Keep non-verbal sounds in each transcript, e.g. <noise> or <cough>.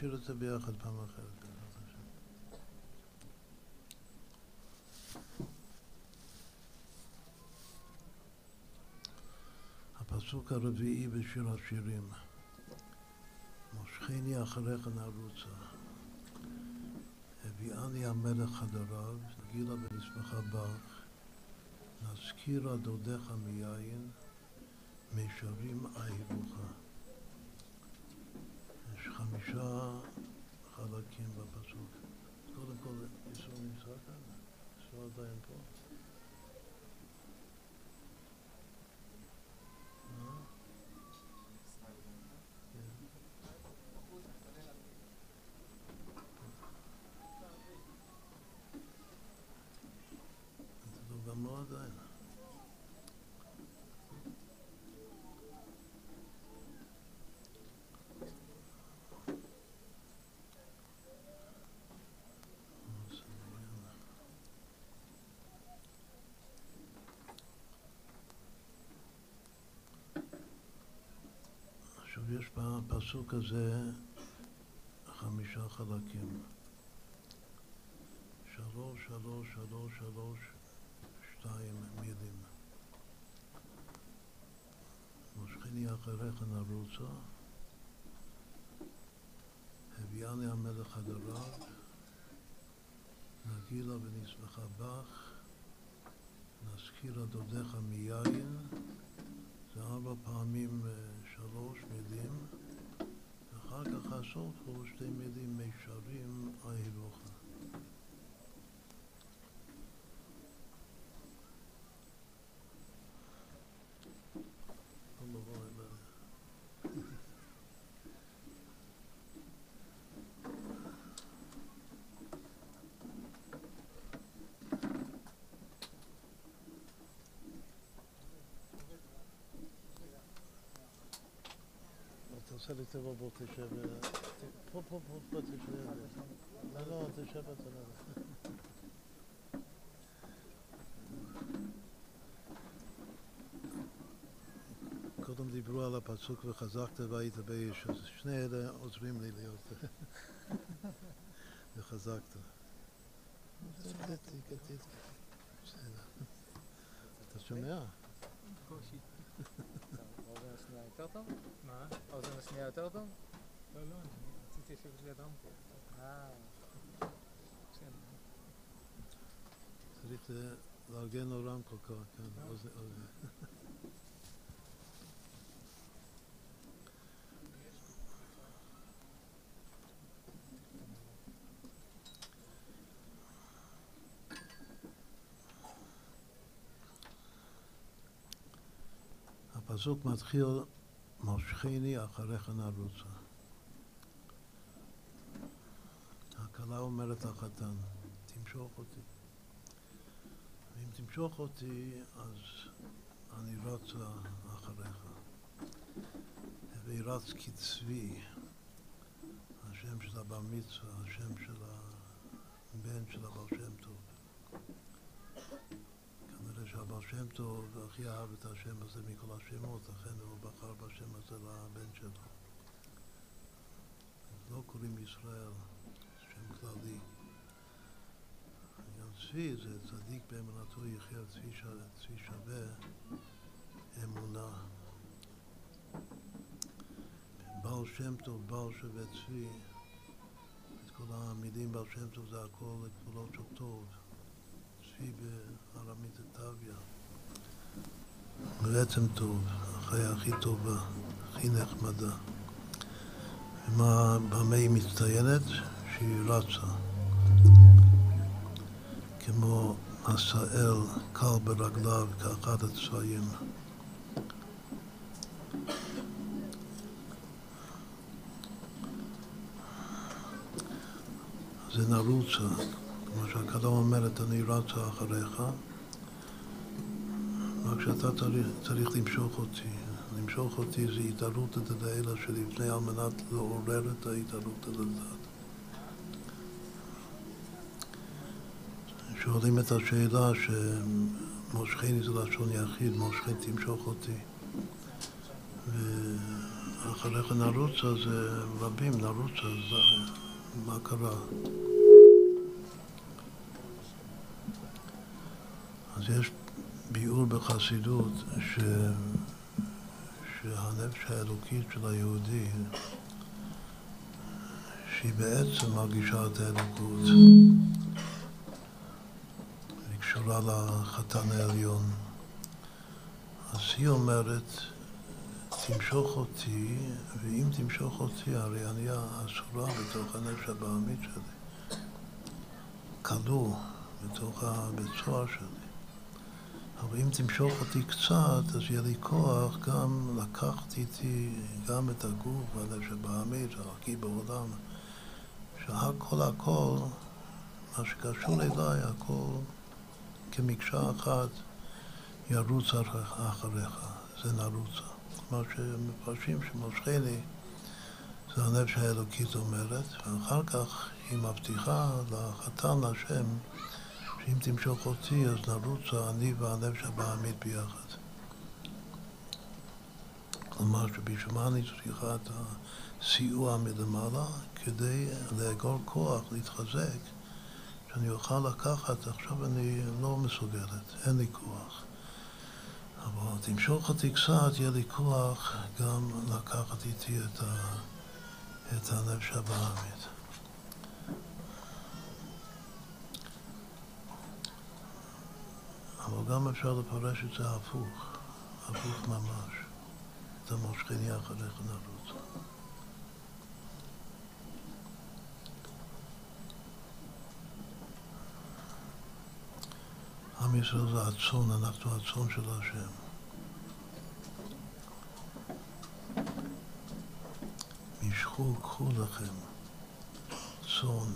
נשאיר את זה ביחד פעם אחרת. הפסוק הרביעי בשיר השירים מושכני אחריך נרוצה הביאני המלך חדריו גילה ונשמחה בך נזכירה דודיך מיין מישרים אהבוך יש חמישה חלקים בפסוק קודם כל ישוע נמצא כאן? ישוע עדיין פה? בפסוק הזה חמישה חלקים. שלוש, שלוש, שלוש, שלוש, שתיים מילים. מושכני אחריך נרוצה, הביאני המלך חדריו, נגילה ונשמחה בך, נזכיר דודיך מיין, זה ארבע פעמים שלוש מילים, ואחר כך הסוף הוא שתי מילים מישרים אהבוך. תעשה לי טבע בוא תשב, פה פה פה פה תשב, לא לא תשב בצד קודם דיברו על הפסוק וחזקת והיית באיש, אז שני אלה עוזרים לי להיות <laughs> וחזקת. אתה שומע? יותר טוב? מה? האוזן השנייה יותר טוב? לא, לא, אני רציתי לשבת ליד רמקול. אה. צריך לארגן לו רמקול כאן, אוזן. הפסוק מתחיל מושכני אחריך נרוצה. הכלה אומרת לחתן, תמשוך אותי. ואם תמשוך אותי, אז אני רצה אחריך. נרץ כצבי, השם של הבר מצווה, השם של הבן של הבעל שם טוב. שהבעל שם טוב הכי אהב את השם הזה מכל השמות, לכן הוא בחר בשם הזה לבן שלו. לא קוראים ישראל, שם כללי. גם צבי זה צדיק באמונתו יחיה, צבי שווה, אמונה. בעל שם טוב, בעל שווה צבי, את כל המילים בעל שם טוב זה הכל לגבולות של טוב. צבי בארמית טביה. בעצם טוב, החיה הכי טובה, הכי נחמדה. ומה, במה היא מצטיינת? שהיא רצה. כמו עשאל קל ברגליו כאחד הצבעים. זה נרוצה, כמו שהקדום אומרת, אני רצה אחריך, רק שאתה צריך, צריך למשוך אותי. למשוך אותי זה התערותא דדאלה שלפני על מנת לעורר את ההתערותא דדעת. שואלים את השאלה שמושכני זה לשון יחיד, מושכני תמשוך אותי. ואחריך נרוצה זה רבים, נרוצה, זה מה קרה? אז יש ביאור בחסידות ש... שהנפש האלוקית של היהודי, שהיא בעצם מרגישה את האלוקות, היא קשורה לחתן העליון. אז היא אומרת, תמשוך אותי, ואם תמשוך אותי, הרי אני אסורה בתוך הנפש הבעמית שלי. כלוא בתוך הבית סוהר שלי. אבל אם תמשוך אותי קצת, אז יהיה לי כוח גם לקחת איתי גם את הגוף והלב שבעמית, הרקי בעולם, שהכל הכל, מה שקשור אליי, הכל כמקשה אחת ירוץ אחריך, זה נרוצה. כלומר שמפרשים שמושכני זה הנפש האלוקית אומרת, ואחר כך היא מבטיחה לחתן להשם שאם תמשוך אותי אז נרוץ אני והנפש הבעמית ביחד. כלומר שבשביל מה אני צריכה את הסיוע מלמעלה? כדי לאגור כוח, להתחזק, שאני אוכל לקחת, עכשיו אני לא מסוגלת, אין לי כוח. אבל תמשוך אותי קצת, יהיה לי כוח גם לקחת איתי את, ה, את הנפש הבעמית. אבל גם אפשר לפרש את זה הפוך, הפוך ממש. את המושכני אחריך נרוץ. עם ישראל זה הצאן, אנחנו הצאן של השם. משכו, קחו לכם צאן,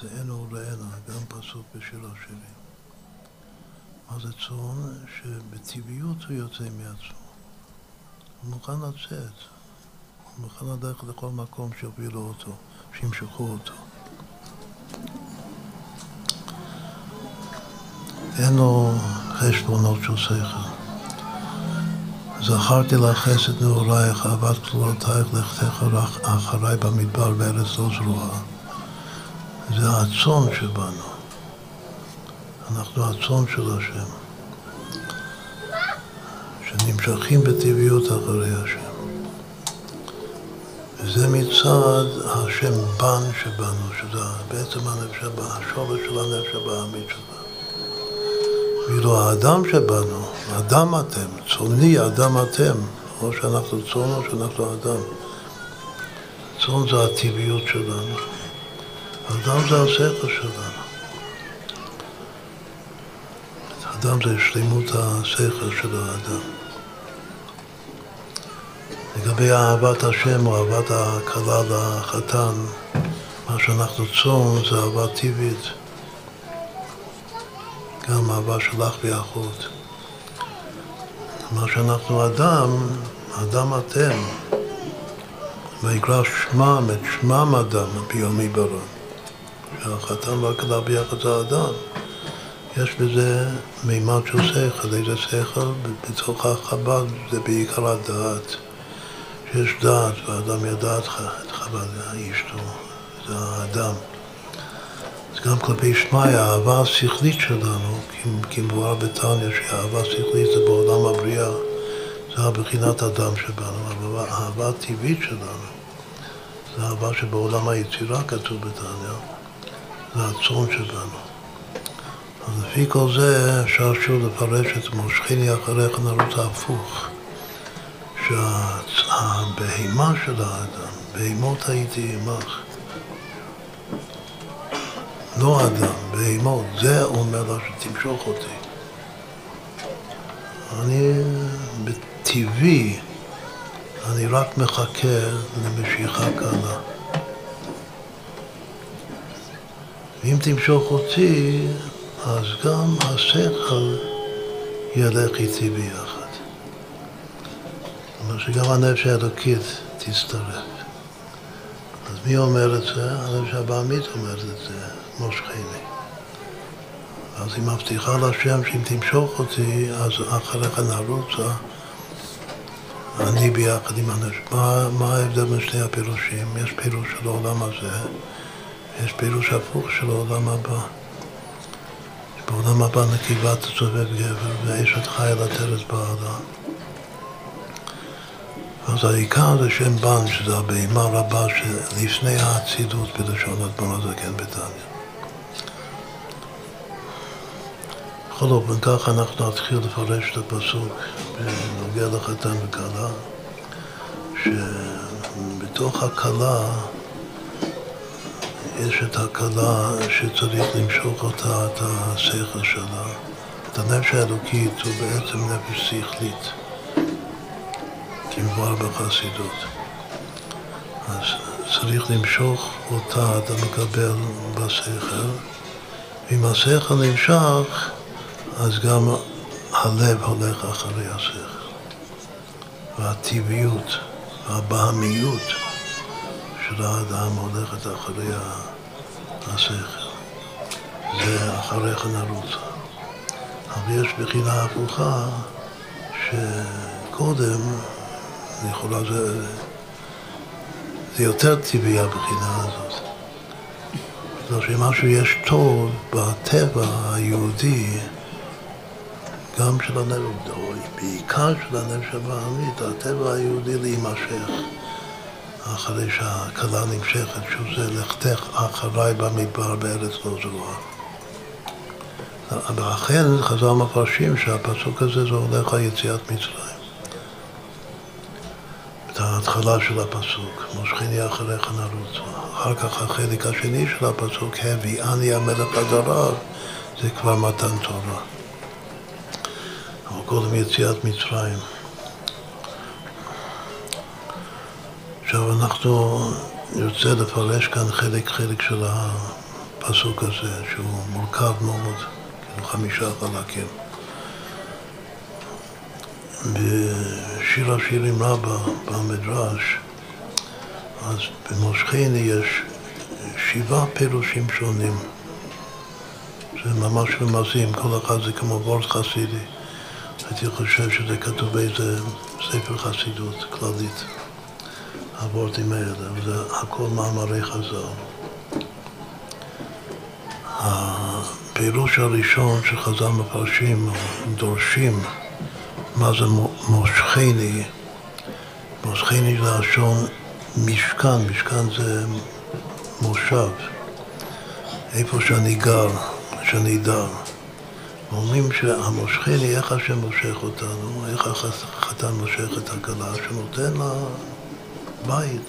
צאנו וראנה, גם פסוק בשיר השירים. מה זה צאן? שבטבעיות הוא יוצא מעצמו. הוא מוכן לצאת, הוא מוכן ללכת לכל מקום שיובילו אותו, שימשכו אותו. אין לו חשבונות של שכל. זכרתי לך חסד נעורייך, אהבת כלולותייך, לכתך אחריי במדבר בארץ לא זרועה. זה הצאן שבנו. אנחנו הצאן של השם. שנמשכים בטבעיות אחרי השם. וזה מצד השם בן שבנו, שזה בעצם הנפש הבא, השורש של הנפש הבעמית שלנו. ואילו האדם שבנו, אדם אתם, צאני אדם אתם, או שאנחנו צאן או שאנחנו אדם. צאן זה הטבעיות שלנו, אדם זה השכל שלנו. אדם זה שלמות השכל של האדם. לגבי אהבת השם או אהבת הכלה לחתן, מה שאנחנו צאן זה אהבה טבעית. גם אהבה של אח ואחות. מה שאנחנו אדם, אדם אתם, ויקרא שמם, את שמם אדם ביום עיברון. שהחתן והכלה ביחד זה האדם. יש בזה מימד של שכל, איזה שכל? בתוך החב"ד זה בעיקר הדעת. שיש דעת, והאדם ידע את חב"ד, אשתו, זה האדם. אז גם כלפי שמאי, האהבה השכלית שלנו, כי מבואר בתניא שהאהבה השכלית זה בעולם הבריאה, זה הבחינת הדם שבנו, אבל האהבה הטבעית שלנו, זה אהבה שבעולם היצירה כתוב בתניא, זה הצאן שבנו. אז לפי כל זה אפשר שוב לפרש את מושכני אחריך נרוץ ההפוך, שהבהמה של האדם, בהמות הייתי עמך, לא אדם, בהמות, זה אומר לה שתמשוך אותי. אני בטבעי, אני רק מחכה למשיכה קלה. ואם תמשוך אותי, אז גם השכל ילך איתי ביחד. אומרת שגם הנפש האלוקית תצטרף. אז מי אומר את זה? הנפש הבעמית אומרת את זה, מושכני. אז היא מבטיחה להשם שאם תמשוך אותי, אז אחריך נרוצה, אני ביחד עם הנפש. מה, מה ההבדל בין שני הפירושים? יש פירוש של העולם הזה, יש פירוש הפוך של העולם הבא. בעולם הבא נקבה תסובב גבר ואשת חי על הטרס בעלה. אז העיקר זה שם בן, שזה הבהמה רבה שלפני האצילות בלשון אדמון הזקן בתניא. בכל אופן, ככה אנחנו נתחיל לפרש את הפסוק בנוגע לחתן וכלה, שבתוך הכלה יש את הכלה שצריך למשוך אותה, את השכל שלה. את הנפש האלוקית הוא בעצם נפש שכלית, כמבואר בחסידות. אז צריך למשוך אותה, אתה מקבל בשכל, ואם השכל נמשך, אז גם הלב הולך אחרי השכל. והטבעיות, והבהמיות של האדם הולכת אחרי השכל. זה אחריך נרוץ. אבל יש בחינה הפוכה שקודם, לכאורה זה, זה יותר טבעי הבחינה הזאת. בגלל שמשהו יש טוב בטבע היהודי, גם של הנפש, בעיקר של הנפש הבעמית, הטבע היהודי להימשך. אחרי שהכלה נמשכת, שוב זה לכתך אחריי במדבר בארץ לא זרועה. ואכן חז"ל מפרשים שהפסוק הזה זה הולך על יציאת מצרים. את ההתחלה של הפסוק, מושכני אחריך נרוץ. אחר כך החלק השני של הפסוק, הביאני המלך בדריו, זה כבר מתן תורה. אבל קודם יציאת מצרים. עכשיו אנחנו נרצה לפרש כאן חלק חלק של הפסוק הזה, שהוא מורכב מאוד, כאילו חמישה חלקים. בשיר השירים רבה, במדרש, אז במושכני יש שבעה פירושים שונים. זה ממש רמזים, כל אחד זה כמו וורט חסידי. הייתי חושב שזה כתוב באיזה ספר חסידות כללית. הוורטים האלה, וזה הכל מאמרי חז"ל. הפירוש הראשון שחז"ל מפרשים, דורשים מה זה מושכני. מושכני זה לשון משכן, משכן זה מושב, איפה שאני גר, שאני דר. אומרים שהמושכני, איך השם מושך אותנו, איך החתן מושך את הכלה, שנותן לה בית,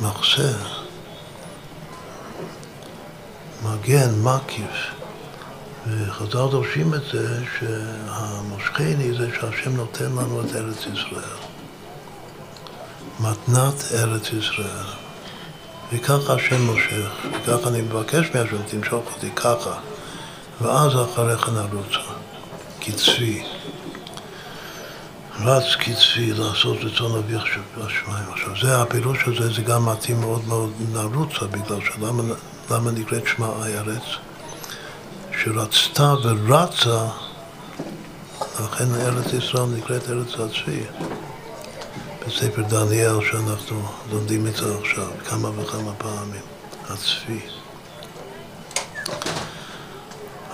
מחסה, מגן, מקיף. וחז"ל דורשים את זה שהמושכני זה שהשם נותן לנו את ארץ ישראל. מתנת ארץ ישראל. וככה השם מושך, וככה אני מבקש מהשם, תמשוך אותי ככה, ואז אחריך נרוצה, קצבי. רץ כצבי לעשות רצון אביך שבשמיים. עכשיו, זה הפירוש הזה, זה גם מתאים מאוד מאוד לרוצה, בגלל שלמה נקראת שמע ארץ? שרצתה ורצה, לכן ארץ ישראל נקראת ארץ הצבי. בספר דניאל שאנחנו לומדים את זה עכשיו כמה וכמה פעמים, הצבי.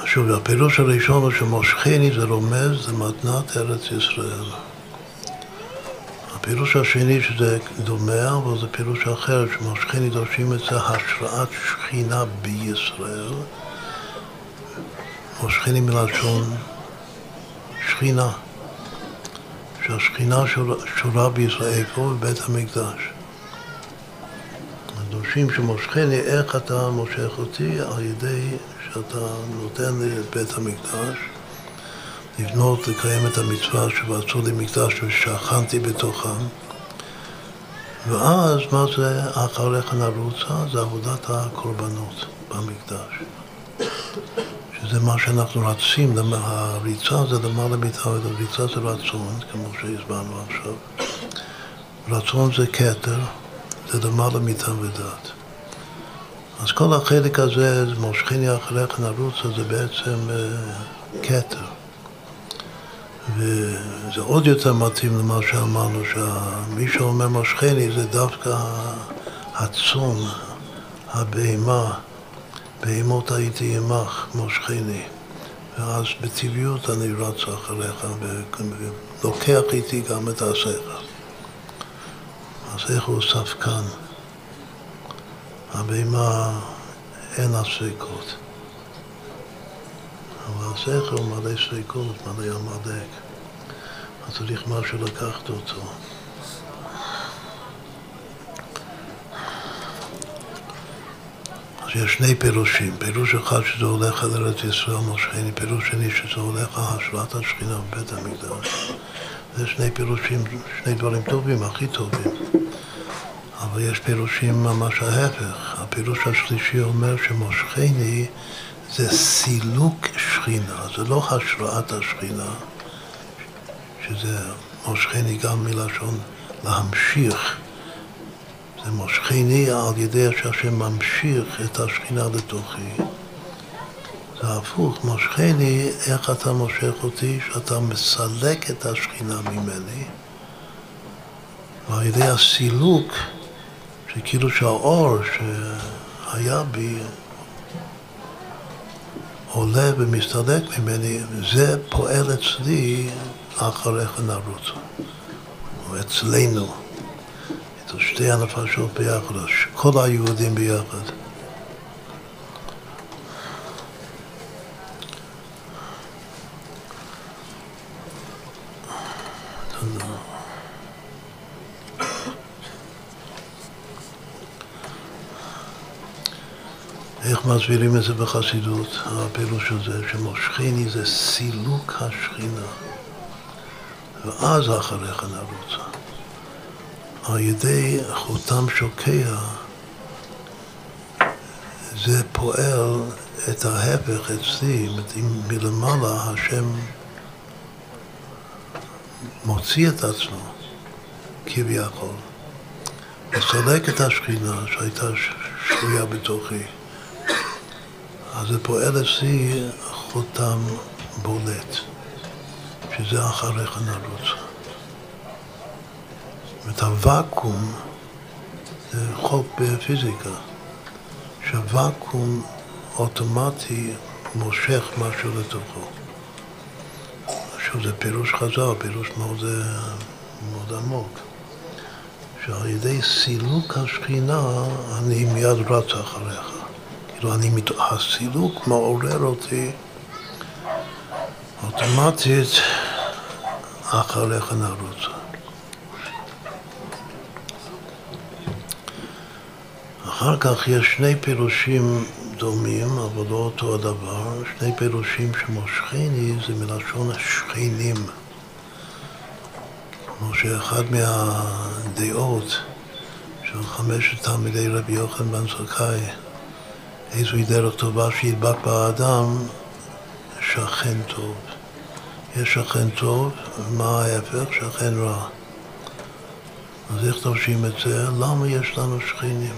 שוב, הפירוש הראשון הוא שמושכני זה רומז למתנת ארץ ישראל. הפירוש השני שזה דומה, אבל זה פירוש אחר, שמושכני דורשים את זה השראת שכינה בישראל. מושכני מלשון שכינה. שהשכינה שורה בישראל, איפה? בבית המקדש. דורשים שמושכני, איך אתה מושך אותי? על ידי שאתה נותן לי את בית המקדש, לבנות, לקיים את המצווה שבעצו לי מקדש ושכנתי בתוכם. ואז מה זה אחריך נרוצה? זה עבודת הקורבנות במקדש. שזה מה שאנחנו רצים, הריצה זה למעלה מתאוות, הריצה זה רצון, כמו שהסברנו עכשיו. רצון זה כתר, זה למעלה מתאוות. אז כל החלק הזה, מושכני אחריך נרוצה, זה בעצם uh, כתר. וזה עוד יותר מתאים למה שאמרנו, שמי שאומר מושכני זה דווקא הצאן, הבהמה. בהמות הייתי עמך, מושכני. ואז בטבעיות אני רץ אחריך ולוקח איתי גם את השכל. השכל הוא ספקן. הבהמה אין לה ספקות. אבל השכל מלא ספקות, מלא עמלק. אז צריך משהו לקחת אותו. אז יש שני פירושים, פירוש אחד שזה הולך על ארץ ישראל מושכני, פירוש שני שזה הולך על השראת השכינה בבית המקדש. זה שני פירושים, שני דברים טובים, הכי טובים. אבל יש פירושים ממש ההפך. הפירוש השלישי אומר שמושכני זה סילוק שכינה, זה לא השראת השכינה, שזה מושכני גם מלשון להמשיך. זה מושכני על ידי שהשם ממשיך את השכינה לתוכי. זה הפוך, מושכני, איך אתה מושך אותי? שאתה מסלק את השכינה ממני. ועל ידי הסילוק, שכאילו שהאור שהיה בי עולה ומסתלק ממני, זה פועל אצלי אחריך נרוץ, או אצלנו. את שתי הנפשות ביחד, כל היהודים ביחד. איך מסבירים את זה בחסידות, הפירוש הזה, שמושכני זה סילוק השכינה, ואז אחריך נרוצה. על ידי חותם שוקע זה פועל את ההפך אצלי, אם מלמעלה השם מוציא את עצמו כביכול, מסלק את השכינה שהייתה שרויה בתוכי, אז זה פועל אצלי חותם בולט, שזה אחריך נרוץ. אומרת, הוואקום זה חוק בפיזיקה, שהוואקום אוטומטי מושך משהו לתוכו. עכשיו זה פירוש חזר, פירוש מאוד, מאוד עמוק. שעל ידי סילוק השכינה אני מיד רץ אחריך. כאילו אני, הסילוק מעורר אותי אוטומטית אחריך נרוץ. אחר כך יש שני פירושים דומים, אבל לא אותו הדבר, שני פירושים שמושכני זה מלשון השכנים. כמו שאחד מהדעות של חמשת תלמידי רבי יוחנן בן זכאי, איזוהי דרך טובה שידבק באדם, שכן טוב. יש שכן טוב, ומה ההפך? שכן רע. אז איך דורשים את זה? למה יש לנו שכנים?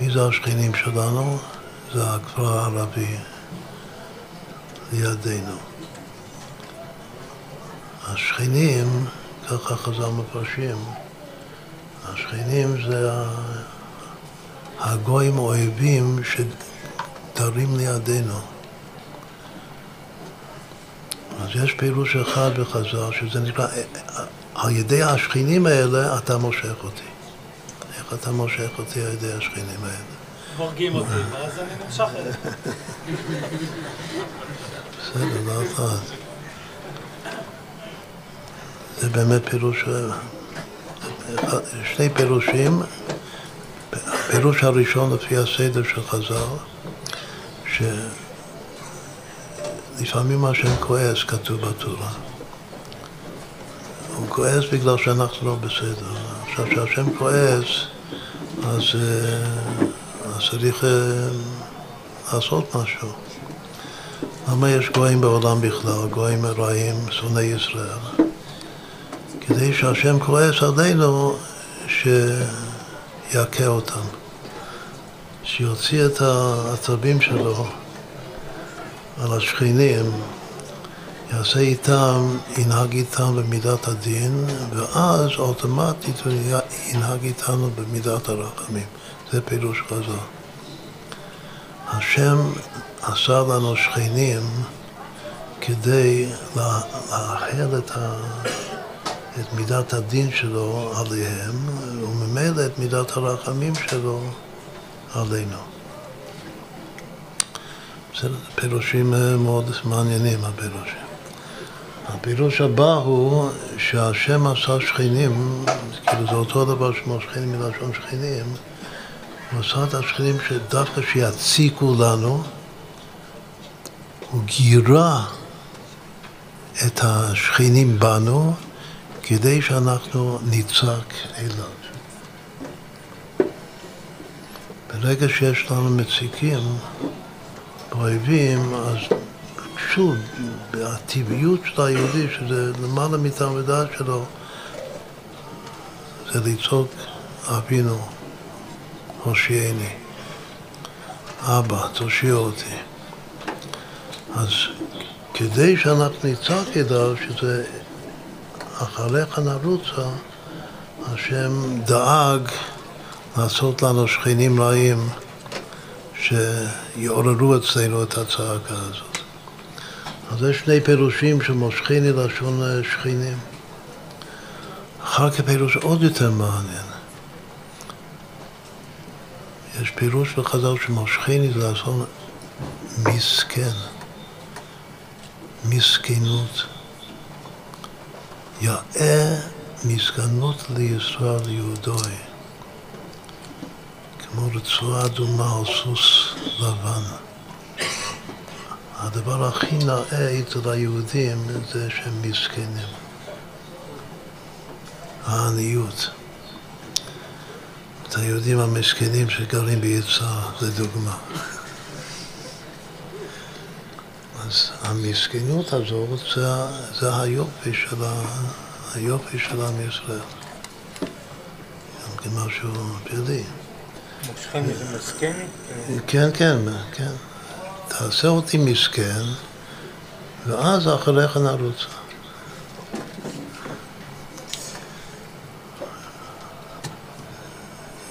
מי זה השכנים שלנו? זה הכפר הערבי לידינו. השכנים, ככה חז"ל מפרשים, השכנים זה הגויים אויבים שדרים לידינו. אז יש פירוש אחד בחז"ל, שזה נקרא, על ידי השכנים האלה אתה מושך אותי. איך אתה מושך אותי על ידי השכנים האלה? הורגים אותי, ואז אני נמשך אליך. בסדר, לא אחד. זה באמת פירוש, שני פירושים. הפירוש הראשון לפי הסדר של חז"ל, שלפעמים השם כועס, כתוב בתורה. הוא כועס בגלל שאנחנו לא בסדר. עכשיו, כשהשם כועס, אז, אה, אז צריך אה, לעשות משהו. למה יש גויים בעולם בכלל, גויים רעים, שונאי ישראל? כדי שהשם כועס עלינו שיכה אותם, שיוציא את העצבים שלו על השכנים, יעשה איתם, ינהג איתם במידת הדין, ואז אוטומטית הוא ינהג איתנו במידת הרחמים. זה פירוש חז"ל. השם עשה לנו שכנים כדי לאחל את, ה, את מידת הדין שלו עליהם, וממילא את מידת הרחמים שלו עלינו. זה פירושים מאוד מעניינים, הפירושים. הפירוש הבא הוא שהשם עשה שכנים, כאילו זה אותו דבר כמו שכנים מלשון שכנים, הוא עשה את השכנים שדווקא שיציקו לנו, הוא גירה את השכנים בנו כדי שאנחנו נצעק אליו. ברגע שיש לנו מציקים, אויבים, אז שוב, הטבעיות של היהודי, שזה למעלה מתלמידה שלו, זה לצעוק אבינו, הושיעני. אבא, תושיע אותי. אז כדי שאנחנו נצעק אליו, שזה אחריך נרוצה, השם דאג לעשות לנו שכנים רעים שיעוררו אצלנו את הצעקה הזאת. אז יש שני פירושים שמושכני לשון שכנים. אחר כך פירוש עוד יותר מעניין. יש פירוש בחז"ל שמושכני זה לשון מסכן, מסכנות. יאה מסכנות לישראל יהודוי, כמו רצועה אדומה על סוס לבן. הדבר הכי נאה אצל היהודים זה שהם מסכנים. העניות. את היהודים המסכנים שגרים ביצהר, זה אז המסכנות הזאת זה, זה היופי של, ה, היופי של עם ישראל. גם כמשהו פרדי. מושכן זה מסכן? כן, כן, כן. תעשה אותי מסכן, ואז אחריך נרוץ.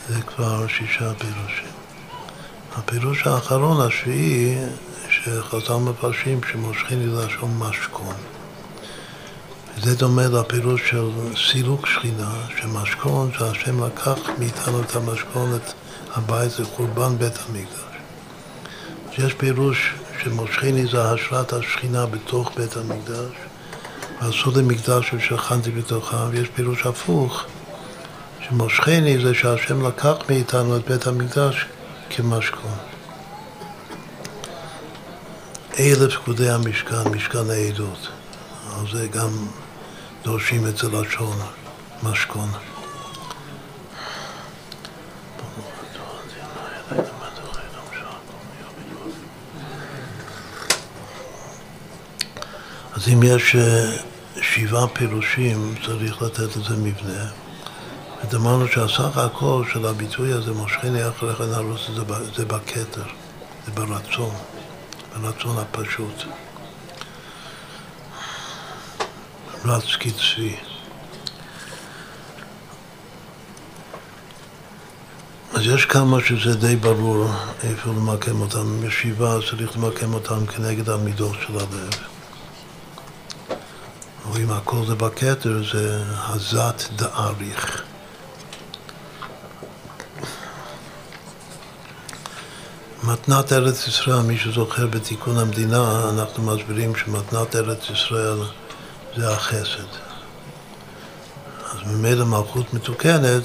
זה כבר שישה פירושים. הפירוש האחרון, השביעי, שחז"ל מפרשים שמושכים ללשון משכון. זה דומה לפירוש של סילוק שכינה, שמשכון, שהשם לקח מאיתנו את המשכון, את הבית, זה חורבן בית המקדש. יש פירוש שמושכני זה השראת השכינה בתוך בית המקדש, ועשו לי מקדש ושכנתי בתוכם, ויש פירוש הפוך, שמושכני זה שהשם לקח מאיתנו את בית המקדש כמשכון. אלף פקודי המשכן, משכן העדות. על זה גם דורשים את זה לשון, משכון. אז אם יש אה, שבעה פירושים, צריך לתת לזה מבנה. ודמרנו שהסך הכל של הביטוי הזה, מושכני אחריך נרוס, זה, זה בכתר, זה ברצון, ברצון הפשוט. רץ קצפי. אז יש כמה שזה די ברור איפה למקם אותם. ישיבה צריך למקם אותם כנגד המידות של הלב. או אם הכל זה בכתר, זה הזת דאריך. מתנת ארץ ישראל, מי שזוכר בתיקון המדינה, אנחנו מסבירים שמתנת ארץ ישראל זה החסד. אז ממילא מלכות מתוקנת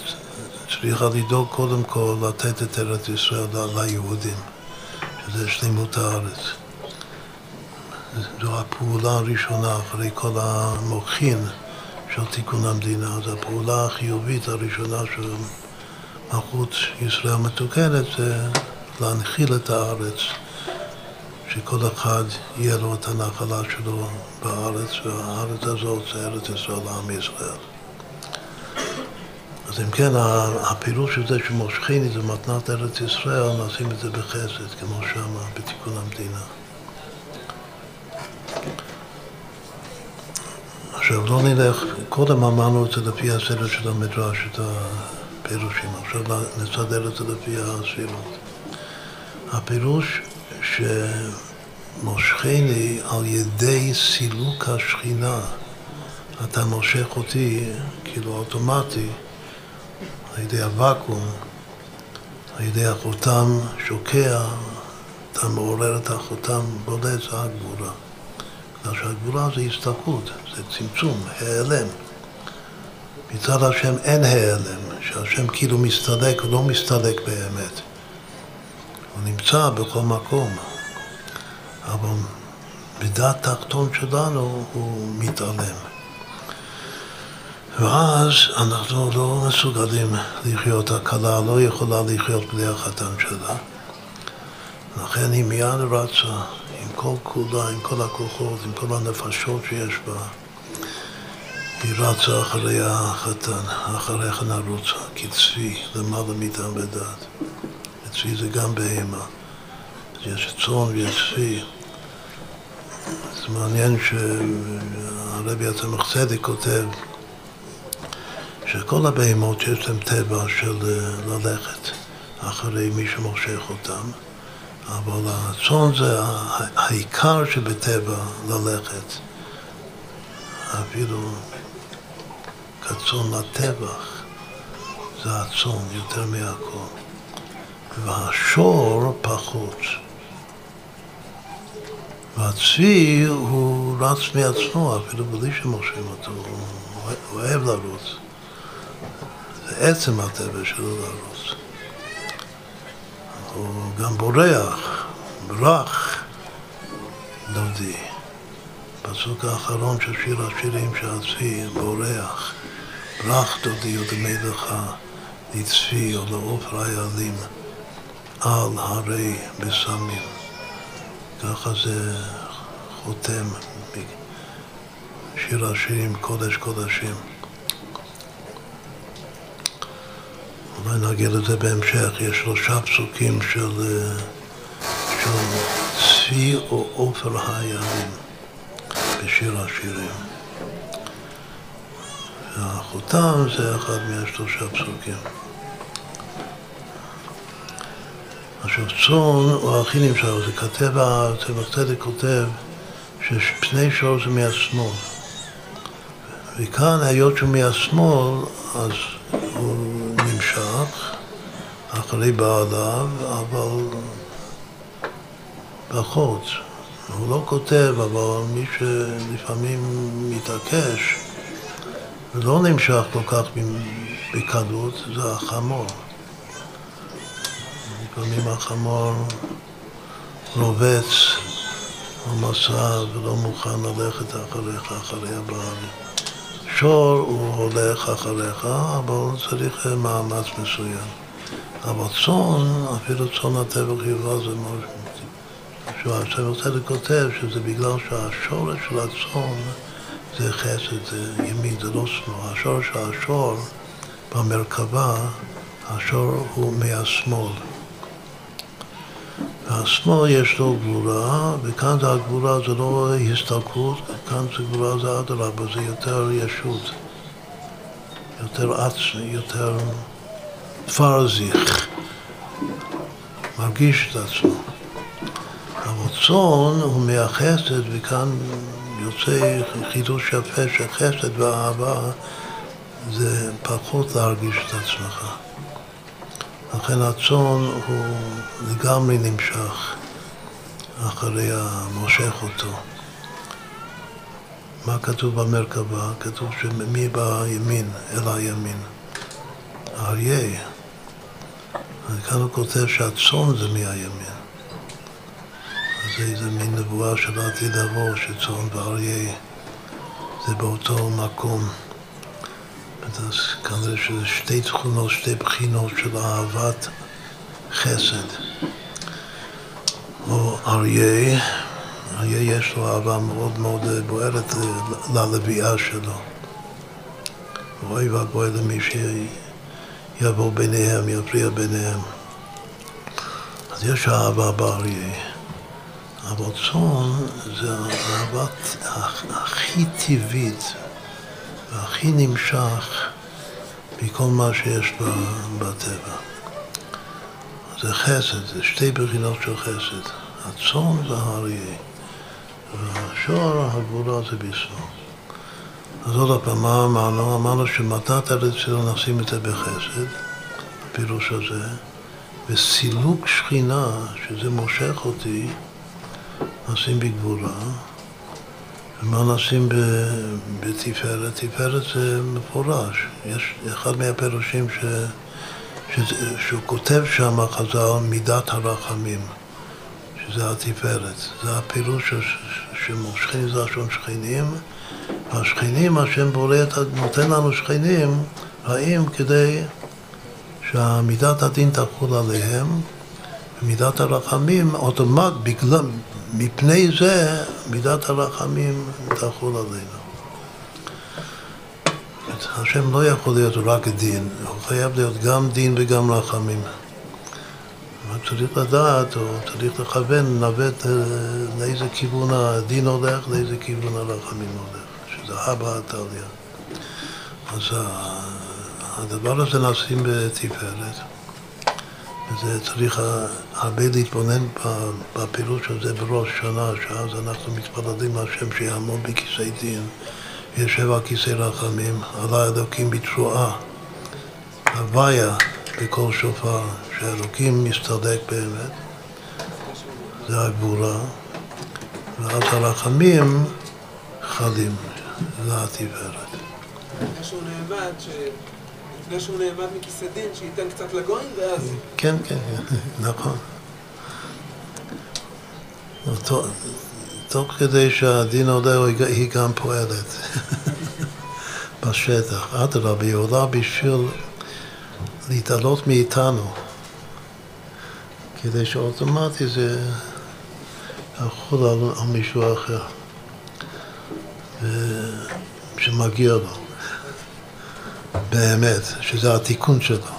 צריכה לדאוג קודם כל לתת את ארץ ישראל ליהודים, שזה שלמות הארץ. זו הפעולה הראשונה אחרי כל המוחין של תיקון המדינה. זו הפעולה החיובית הראשונה של מלכות ישראל מתוקנת, זה להנחיל את הארץ, שכל אחד יהיה לו את הנחלה שלו בארץ, והארץ הזאת זה ארץ ישראל לעם ישראל. אז אם כן, הפילוש של זה שמושכני זה מתנת ארץ ישראל, נשים את זה בחסד, כמו שמה בתיקון המדינה. עכשיו לא נלך, קודם אמרנו את זה לפי הסדר של המדרש, את הפירושים, עכשיו נסדר את זה לפי הספירות. הפירוש שמושכני על ידי סילוק השכינה, אתה מושך אותי כאילו אוטומטי על ידי הוואקום, על ידי החותם שוקע, אתה מעורר את החותם בולט, זה הגבורה. בגלל שהגבורה זה הסתכלות, זה צמצום, העלם. מצד השם אין העלם, שהשם כאילו מסתלק, לא מסתלק באמת. הוא נמצא בכל מקום, אבל בדעת תחתון שלנו הוא מתעלם. ואז אנחנו לא מסוגלים לחיות, הכלה לא יכולה לחיות בלי החתן שלה. לכן היא מיד רצה עם כל כולה, עם כל הכוחות, עם כל הנפשות שיש בה. היא רצה אחרי החתן, אחריך נרוצה, כצבי, למעלה מידה ודעת. צבי זה גם בהמה. יש צאן ויש צבי. זה מעניין שהרבי הצמח צדק כותב שכל הבהמות יש להם טבע של אה, ללכת אחרי מי שמושך אותם, אבל הצאן זה העיקר שבטבע ללכת, אפילו כצאן לטבח, זה הצאן יותר מהכל. והשור פחות. והצבי הוא רץ מעצמו, אפילו בלי שמושכים אותו, הוא אוהב לרוץ. זה עצם הטבע שלו לרוץ. הוא גם בורח, ברח דודי. פסוק האחרון של שיר השירים שהצבי בורח, ברח דודי ודמי לך לצבי או לעוף רעיילים על הרי בסמים. ככה זה חותם שיר השירים קודש קודשים. אולי נגיע לזה בהמשך, יש שלושה פסוקים של, של צבי או עופר הימים בשיר השירים. והחותם זה אחד מהשלושה פסוקים. עכשיו צאן הוא הכי נמשך, זה כתב, הצמח צדק כותב שפני שור זה מהשמאל. וכאן היות שהוא מהשמאל, אז הוא נמשך אחרי בעליו, אבל פחות. הוא לא כותב, אבל מי שלפעמים מתעקש ולא נמשך כל כך בקלות, זה החמור. לפעמים החמור רובץ במסע ולא מוכן ללכת אחריך, אחרי הבעל. שור הוא הולך אחריך, אבל צריך מאמץ מסוים. אבל צאן, אפילו צאן הטבח יבוא זה שהספר צדק כותב שזה בגלל שהשורש של הצאן זה חסד, זה ימין, זה לא שמאל. השורש של השור במרכבה, השור הוא מהשמאל. והשמאל יש לו גבורה, וכאן זה הגבורה, זה לא הסתלקות, כאן זה גבורה זה אדרבה, זה יותר ישות, יותר עצמי, יותר פרזיך, מרגיש את עצמו. הרצון הוא מהחסד, וכאן יוצא חידוש יפה שחסד ואהבה זה פחות להרגיש את עצמך. לכן הצאן הוא לגמרי נמשך אחרי המושך אותו. מה כתוב במרכבה? כתוב שמי בא ימין אל הימין? האריה. כאן הוא כותב שהצאן זה מהימין. אז זה מין נבואה של עתיד לבוא, שצאן ואריה זה באותו מקום. אז כנראה שזה שתי תכונות, שתי בחינות של אהבת חסד. או אריה, אריה יש לו אהבה מאוד מאוד בוערת ללוויה שלו. אוי ואבוי למי שיבוא ביניהם, יפריע ביניהם. אז יש אהבה באריה. אבל צאן זה האהבת הכי טבעית והכי נמשך מכל מה שיש בטבע. זה חסד, זה שתי בחינות של חסד. הצאן והאריה, והשור, הגבורה זה בשרו. אז עוד פעם, מה אמרנו? אמרנו שמתת ארץ ישראל נשים את זה בחסד, הפירוש הזה, וסילוק שכינה, שזה מושך אותי, נשים בגבורה. ומה נשים בתפארת? תפארת זה מפורש. יש אחד מהפירושים ש, ש, שהוא כותב שם, חז"ל, מידת הרחמים, שזה התפארת. זה הפירוש שמושכים זה לשון שכנים, והשכנים, השם בורא, נותן לנו שכנים, האם כדי שהמידת הדין תחול עליהם, ומידת הרחמים אוטומט, בגלל, מפני זה מידת הרחמים תחול עלינו. השם לא יכול להיות רק דין, הוא חייב להיות גם דין וגם רחמים. צריך לדעת, או צריך לכוון, לנווט אה, לאיזה כיוון הדין הולך, לאיזה כיוון הרחמים הולך, שזה אבא עתליה. אז הדבר הזה נשים בתפארת. וזה צריך הרבה להתבונן בפירוש הזה בראש שנה, שאז אנחנו מתפללים להשם שיעמוד בכיסא דין, יושב על כיסא רחמים, עלה אלוקים בתרועה, הוויה בקול שופר, שאלוקים מסתדק באמת, זה הגבורה, ואז הרחמים חלים, זה התפארת. משהו נאמד לפני שהוא נעמד מכיסא דין, שייתן קצת לגויים, ואז... כן, כן, כן, נכון. תוך כדי שהדין עולה, היא גם פועלת <laughs> בשטח. אדרבה, היא עולה בשביל להתעלות מאיתנו, כדי שאוטומטי זה יחול על, מישהו אחר, שמגיע לו. באמת, שזה התיקון שלו.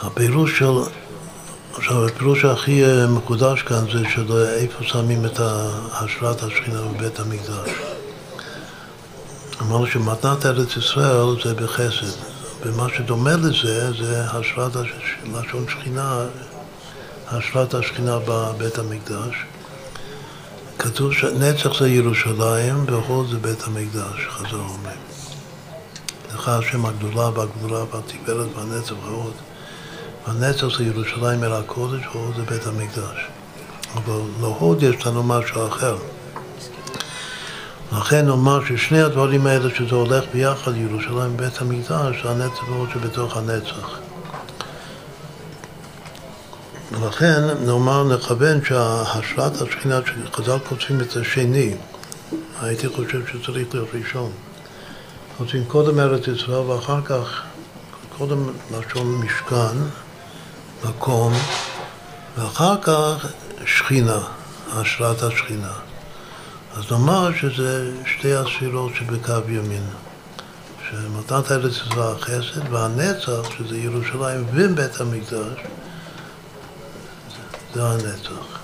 הפירוש של, עכשיו הפירוש הכי אה, מקודש כאן זה של איפה שמים את השראת השכינה בבית המקדש. אמרנו שמתנת ארץ ישראל זה בחסד, ומה שדומה לזה זה השראת לשון שכינה, השראת השכינה בבית המקדש. כתוב שנצח זה ירושלים והוד זה בית המקדש, חזר אומרים. לך השם הגדולה והגדולה והתפארת והנצח והוד. והנצח זה ירושלים אל הקודש והוד זה בית המקדש. אבל להוד יש לנו משהו אחר. לכן נאמר ששני הדברים האלה שזה הולך ביחד, ירושלים ובית המקדש, זה הנצח והוד שבתוך הנצח. ולכן נאמר, נכוון שהשראת השכינה, שחז"ל כותבים את השני, הייתי חושב שצריך להיות ראשון. כותבים קודם ארץ ישראל ואחר כך, קודם לשון משכן, מקום, ואחר כך שכינה, השראת השכינה. אז נאמר שזה שתי הספירות שבקו ימין. שמתנת ארץ ישראל החסד והנצח, שזה ירושלים ובית המקדש, זה הנצח.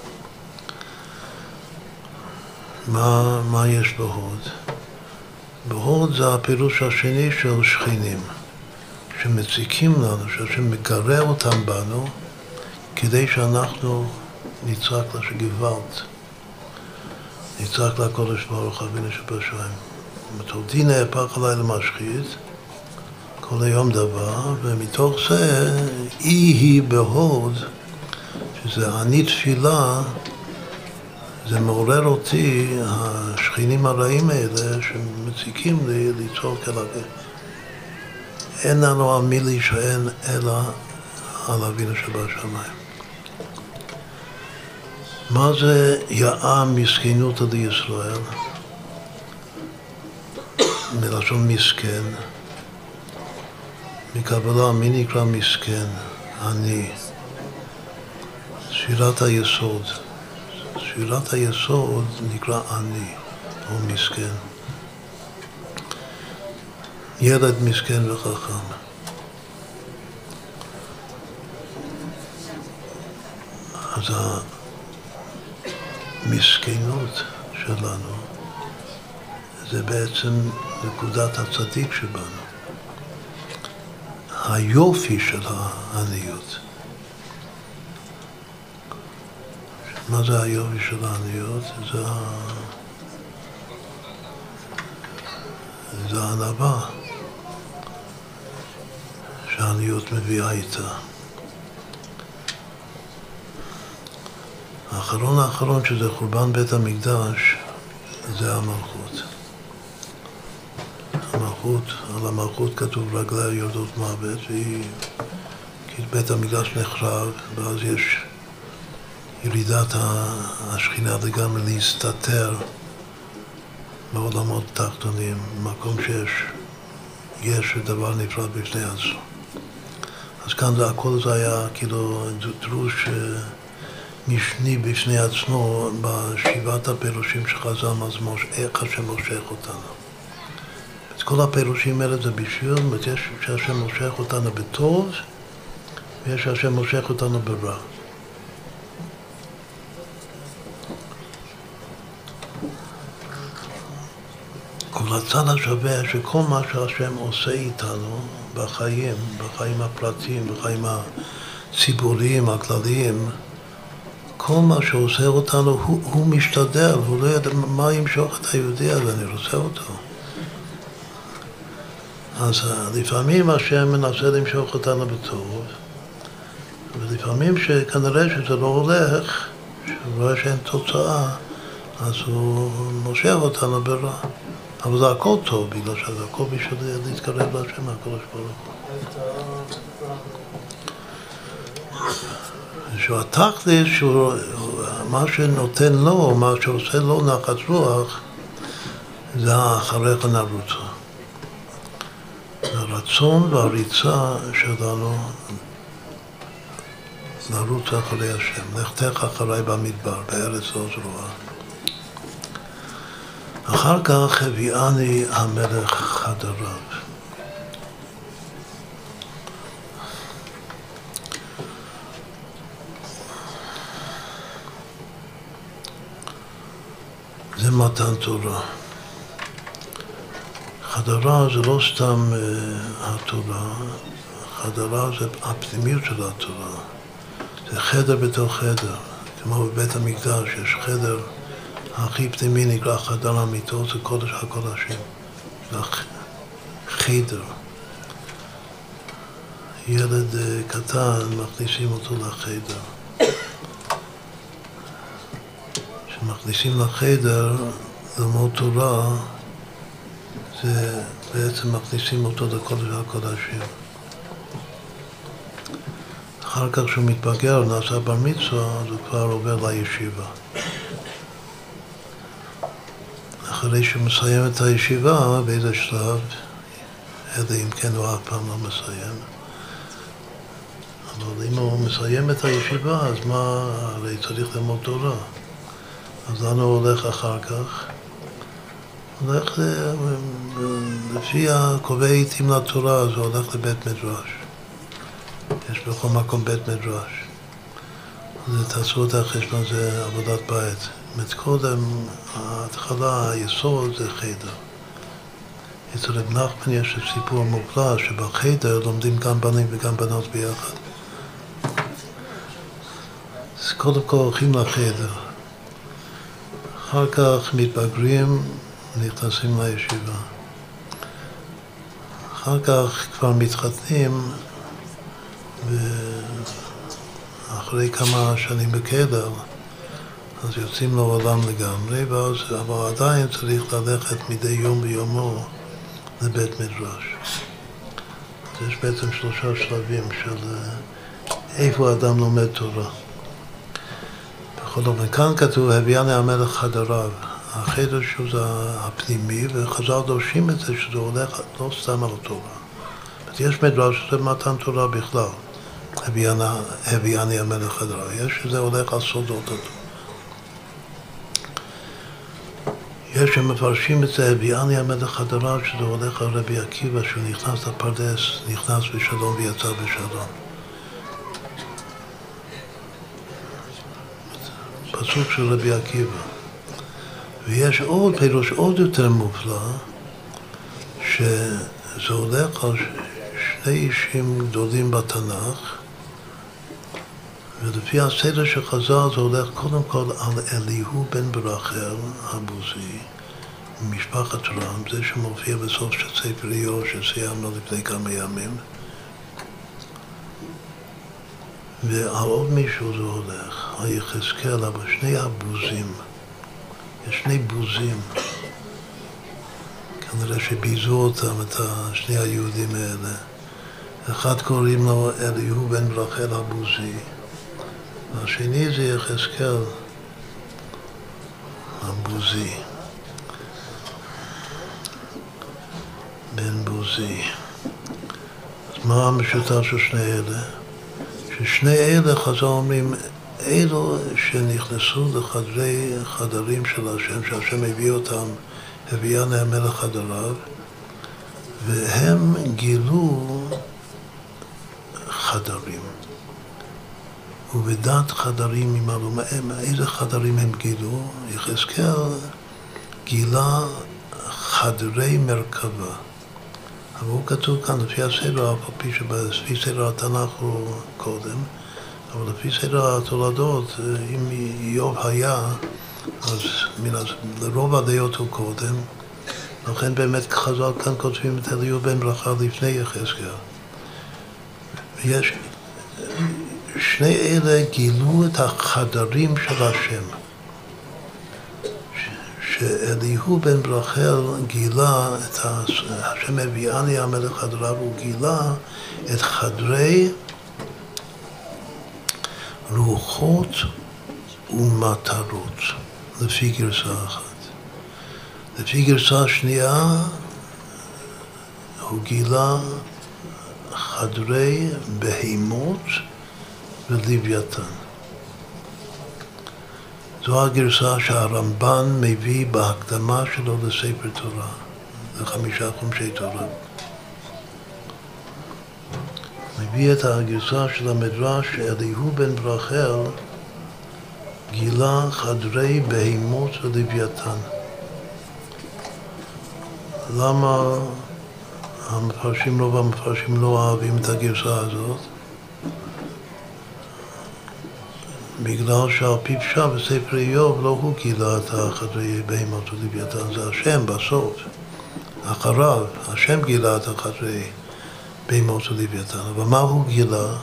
מה, מה יש בהוד? בהוד זה הפירוש השני של שכינים, שמציקים לנו, שהשם מגרה אותם בנו, כדי שאנחנו נצעק לה שגוואלד, נצעק לקודש ברוך אבינו שבשמיים. תודי נהפך עליי למשחית, כל היום דבר, ומתוך זה אי היא בהוד, שזה אני תפילה, זה מעורר אותי, השכינים הרעים האלה שמציקים לי לצעוק אל אבינו. אין לנו על מי להישען אלא על אבינו שבשמיים. מה זה יאה מסכנות לישראל? מלשון מסכן. מקבלה, מי נקרא מסכן? אני. ספירת היסוד. ספירת היסוד נקרא אני, או מסכן. ילד מסכן וחכם. אז המסכנות שלנו זה בעצם נקודת הצדיק שבנו. היופי של העניות. מה זה היופי של העניות? זה, זה הענווה שהעניות מביאה איתה. האחרון האחרון שזה חורבן בית המקדש זה המלכות. המלכות, על המלכות כתוב רגליה יורדות מוות והיא, כי בית המקדש נחרב ואז יש ירידת השכינה לגמרי להסתתר בעולמות תחתונים, במקום שיש יש דבר נפרד בפני עצמו. אז כאן זה הכל זה היה כאילו דרוש אה, משני בפני עצמו בשבעת הפירושים שחז"ל מזמוש, איך השם מושך אותנו. אז כל הפירושים האלה זה בשביל, יש שהשם מושך אותנו בטוב ויש שהשם מושך אותנו ברע. אבל הצד השווה שכל מה שהשם עושה איתנו בחיים, בחיים הפרטיים, בחיים הציבוריים, הכלליים, כל מה שעושה אותנו, הוא, הוא משתדל, הוא לא יודע מה ימשוך את היהודי הזה, אני רוצה אותו. אז לפעמים השם מנסה למשוך אותנו בטוב, ולפעמים שכנראה שזה לא הולך, שהוא רואה שאין תוצאה, אז הוא מושך אותנו ברע. אבל זה הכל טוב, בגלל שזה הכל בשביל להתקרב להשם, הקדוש ברוך הוא. שהוא התכלס, שהוא, מה שנותן לו, מה שעושה לו נחת רוח, זה אחריך נרוצה. הרצון והריצה שלנו לרוץ אחרי השם. לכתך אחריי במדבר, בארץ לא זרועה. אחר כך הביאני המלך חדריו. זה מתן תורה. חדרה זה לא סתם uh, התורה, חדרה זה הפנימיות של התורה. זה חדר בתוך חדר, כמו בבית המקדש יש חדר הכי פנימי נקרא חדר המיטות, זה קודש הקודשים. זה חדר. ילד אה, קטן, מכניסים אותו לחדר. כשמכניסים לחדר ללמוד תורה, זה בעצם מכניסים אותו לקודש הקודשים. אחר כך כשהוא מתבגר, נעשה בר מצווה, אז הוא כבר עובר לישיבה. אחרי שהוא מסיים את הישיבה, באיזה שלב, אלא אם כן הוא אף פעם לא מסיים, אבל אם הוא מסיים את הישיבה, אז מה, הרי צריך ללמוד תורה. אז לאן הוא הולך אחר כך? הולך, לפי הקובעי עיתים לתורה, אז הוא הולך לבית מדרש. יש בכל מקום בית מדרש. תעשו את החשבון, זה עבודת בית. אומרת, קודם, ההתחלה, היסוד זה חדר. אצל רב נחמן יש סיפור מופלא שבחדר לומדים גם בנים וגם בנות ביחד. אז קודם כל הולכים לחדר, אחר כך מתבגרים, נכנסים לישיבה. אחר כך כבר מתחתנים, ואחרי כמה שנים בכלא, אז יוצאים לעולם לגמרי, ואז, אבל עדיין צריך ללכת מדי יום ביומו לבית מדרש. אז יש בעצם שלושה שלבים של אה, איפה האדם לומד תורה. בכל אופן, כאן כתוב, הביאני המלך חדריו. החדר שהוא זה הפנימי, וחז"ל דורשים את זה שזה הולך לא סתם על תורה. יש מדרש שזה מתן תורה בכלל, הביאני המלך חדריו. יש שזה הולך על סודות התורה. יש שמפרשים את זה, הביאני המלך חדריו, שזה הולך על רבי עקיבא, שהוא נכנס לפרדס, נכנס בשלום ויצא בשלום. פסוק של רבי עקיבא. ויש עוד פירוש עוד יותר מופלא, שזה הולך על שני אישים גדולים בתנ"ך, ולפי הסדר של חז"ל זה הולך קודם כל על אליהו בן ברחל הבוזי, ממשפחת רם, זה שמופיע בסוף של ספר איוב שסיימנו לפני כמה ימים. ועל עוד מישהו זה הולך, על יחזקאל, אבל שני הבוזים. יש שני בוזים. כנראה שביזו אותם, את שני היהודים האלה. אחד קוראים לו אליהו בן ברחל הבוזי, והשני זה יחזקאל הבוזי. בן בוזי. אז מה המשותף של שני אלה? ששני אלה, חז"ל אומרים, אלו שנכנסו לחדרי חדרים של השם, שהשם הביא אותם, הביאנו המלך חדריו, והם גילו חדרים. ובדת חדרים ממעלו, איזה חדרים הם גילו? יחזקאל גילה חדרי מרכבה. אבל הוא כתוב כאן לפי הסדר, אף על פי שלפי סדר התנ"ך הוא קודם, אבל לפי סדר התולדות, אם איוב היה, אז לרוב הדעות הוא קודם, לכן באמת חז"ל כאן כותבים את אליהו בן ברכה לפני יחזקאל. ויש, שני אלה גילו את החדרים של השם. שאליהו בן ברחל גילה את השם הביאני המלך חדריו, הוא גילה את חדרי רוחות ומטרות, לפי גרסה אחת. לפי גרסה שנייה, הוא גילה חדרי בהימות ולוויתן. זו הגרסה שהרמב"ן מביא בהקדמה שלו לספר תורה, לחמישה חומשי תורה. מביא את הגרסה של המדרש שאליהו בן ברחל גילה חדרי בהימות ולוויתן. למה המפרשים, רוב המפרשים לא אוהבים את הגרסה הזאת? בגלל שעל פי פשט בספר איוב לא הוא גילה את החדרי בהמות ולוויתן, זה השם בסוף, אחריו, השם גילה את החדרי בהמות ולוויתן, אבל מה הוא גילה?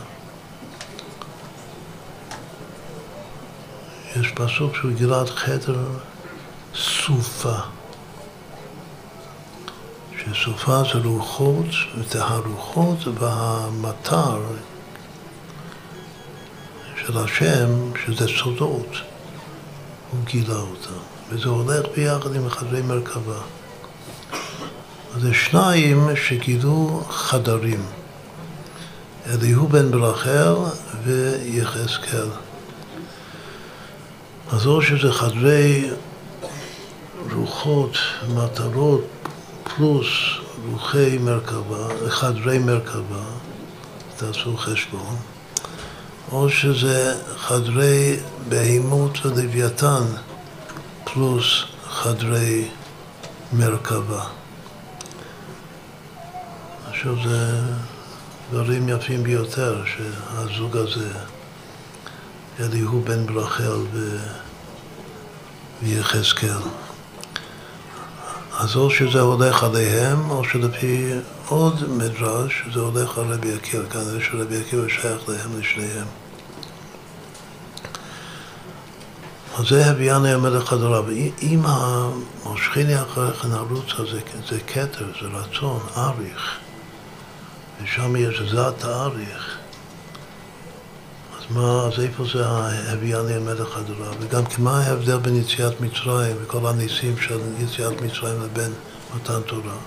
יש פסוק שהוא גילה את חדר סופה, שסופה זה רוחות, זה הרוחות והמטר של השם, שזה סודות, הוא גילה אותם. וזה הולך ביחד עם חדרי מרכבה. אז זה שניים שגילו חדרים. אליהו בן ברחל ויחזקאל. אז או שזה חדרי רוחות, מטרות, פלוס רוחי מרכבה, חדרי מרכבה, תעשו חשבון, או שזה חדרי בהימות ולוויתן פלוס חדרי מרכבה. עכשיו זה דברים יפים ביותר שהזוג הזה, אליהו בן ברחל ו... ויחזקאל. אז או שזה הולך עליהם, או שלפי עוד מדרש, זה הולך על רבי עקיבא, כנראה שרבי עקיבא שייך להם לשניהם. אז זה הביאני המלך הדוריו. אם המושכיני אחריך נרוץ הזה, זה כתר, זה רצון, אריך, ושם יש זת האריך, מה, אז איפה זה הביאני המלך הדורה? וגם מה ההבדל בין יציאת מצרים וכל הניסים של יציאת מצרים לבין מתן תורה?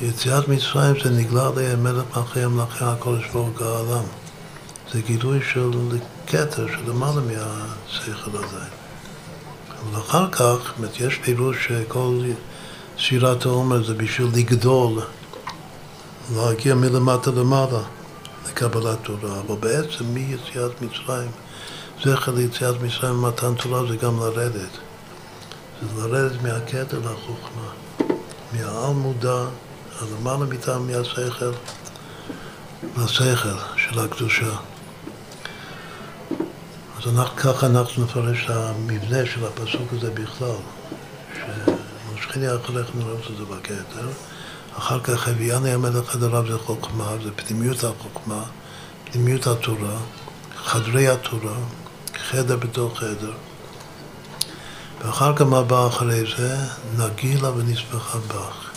יציאת מצרים זה נגלה עליהם מלך מלכי המלכי הקודש ברוך העולם. זה גילוי של כתר, של למעלה מהשכל עדיין. אבל אחר כך, זאת יש פירוש שכל שירת העומר זה בשביל לגדול, להגיע מלמטה למעלה. לקבלת תורה, אבל בעצם מיציאת מצרים, זכר ליציאת מצרים ומתן תורה זה גם לרדת. זה לרדת מהכתר לחוכמה, מהעל מודע, הלמעלה מטעם מהשכל, לשכל של הקדושה. אז אנחנו, ככה אנחנו נפרש את המבנה של הפסוק הזה בכלל, שמושכני אחריך נראה את זה בכתר. אחר כך הביאני המלך הדריו זה חוכמה, זה פנימיות החוכמה, פנימיות התורה, חדרי התורה, חדר בתוך חדר. ואחר כך מה בא אחרי זה? נגילה ונספחה בך.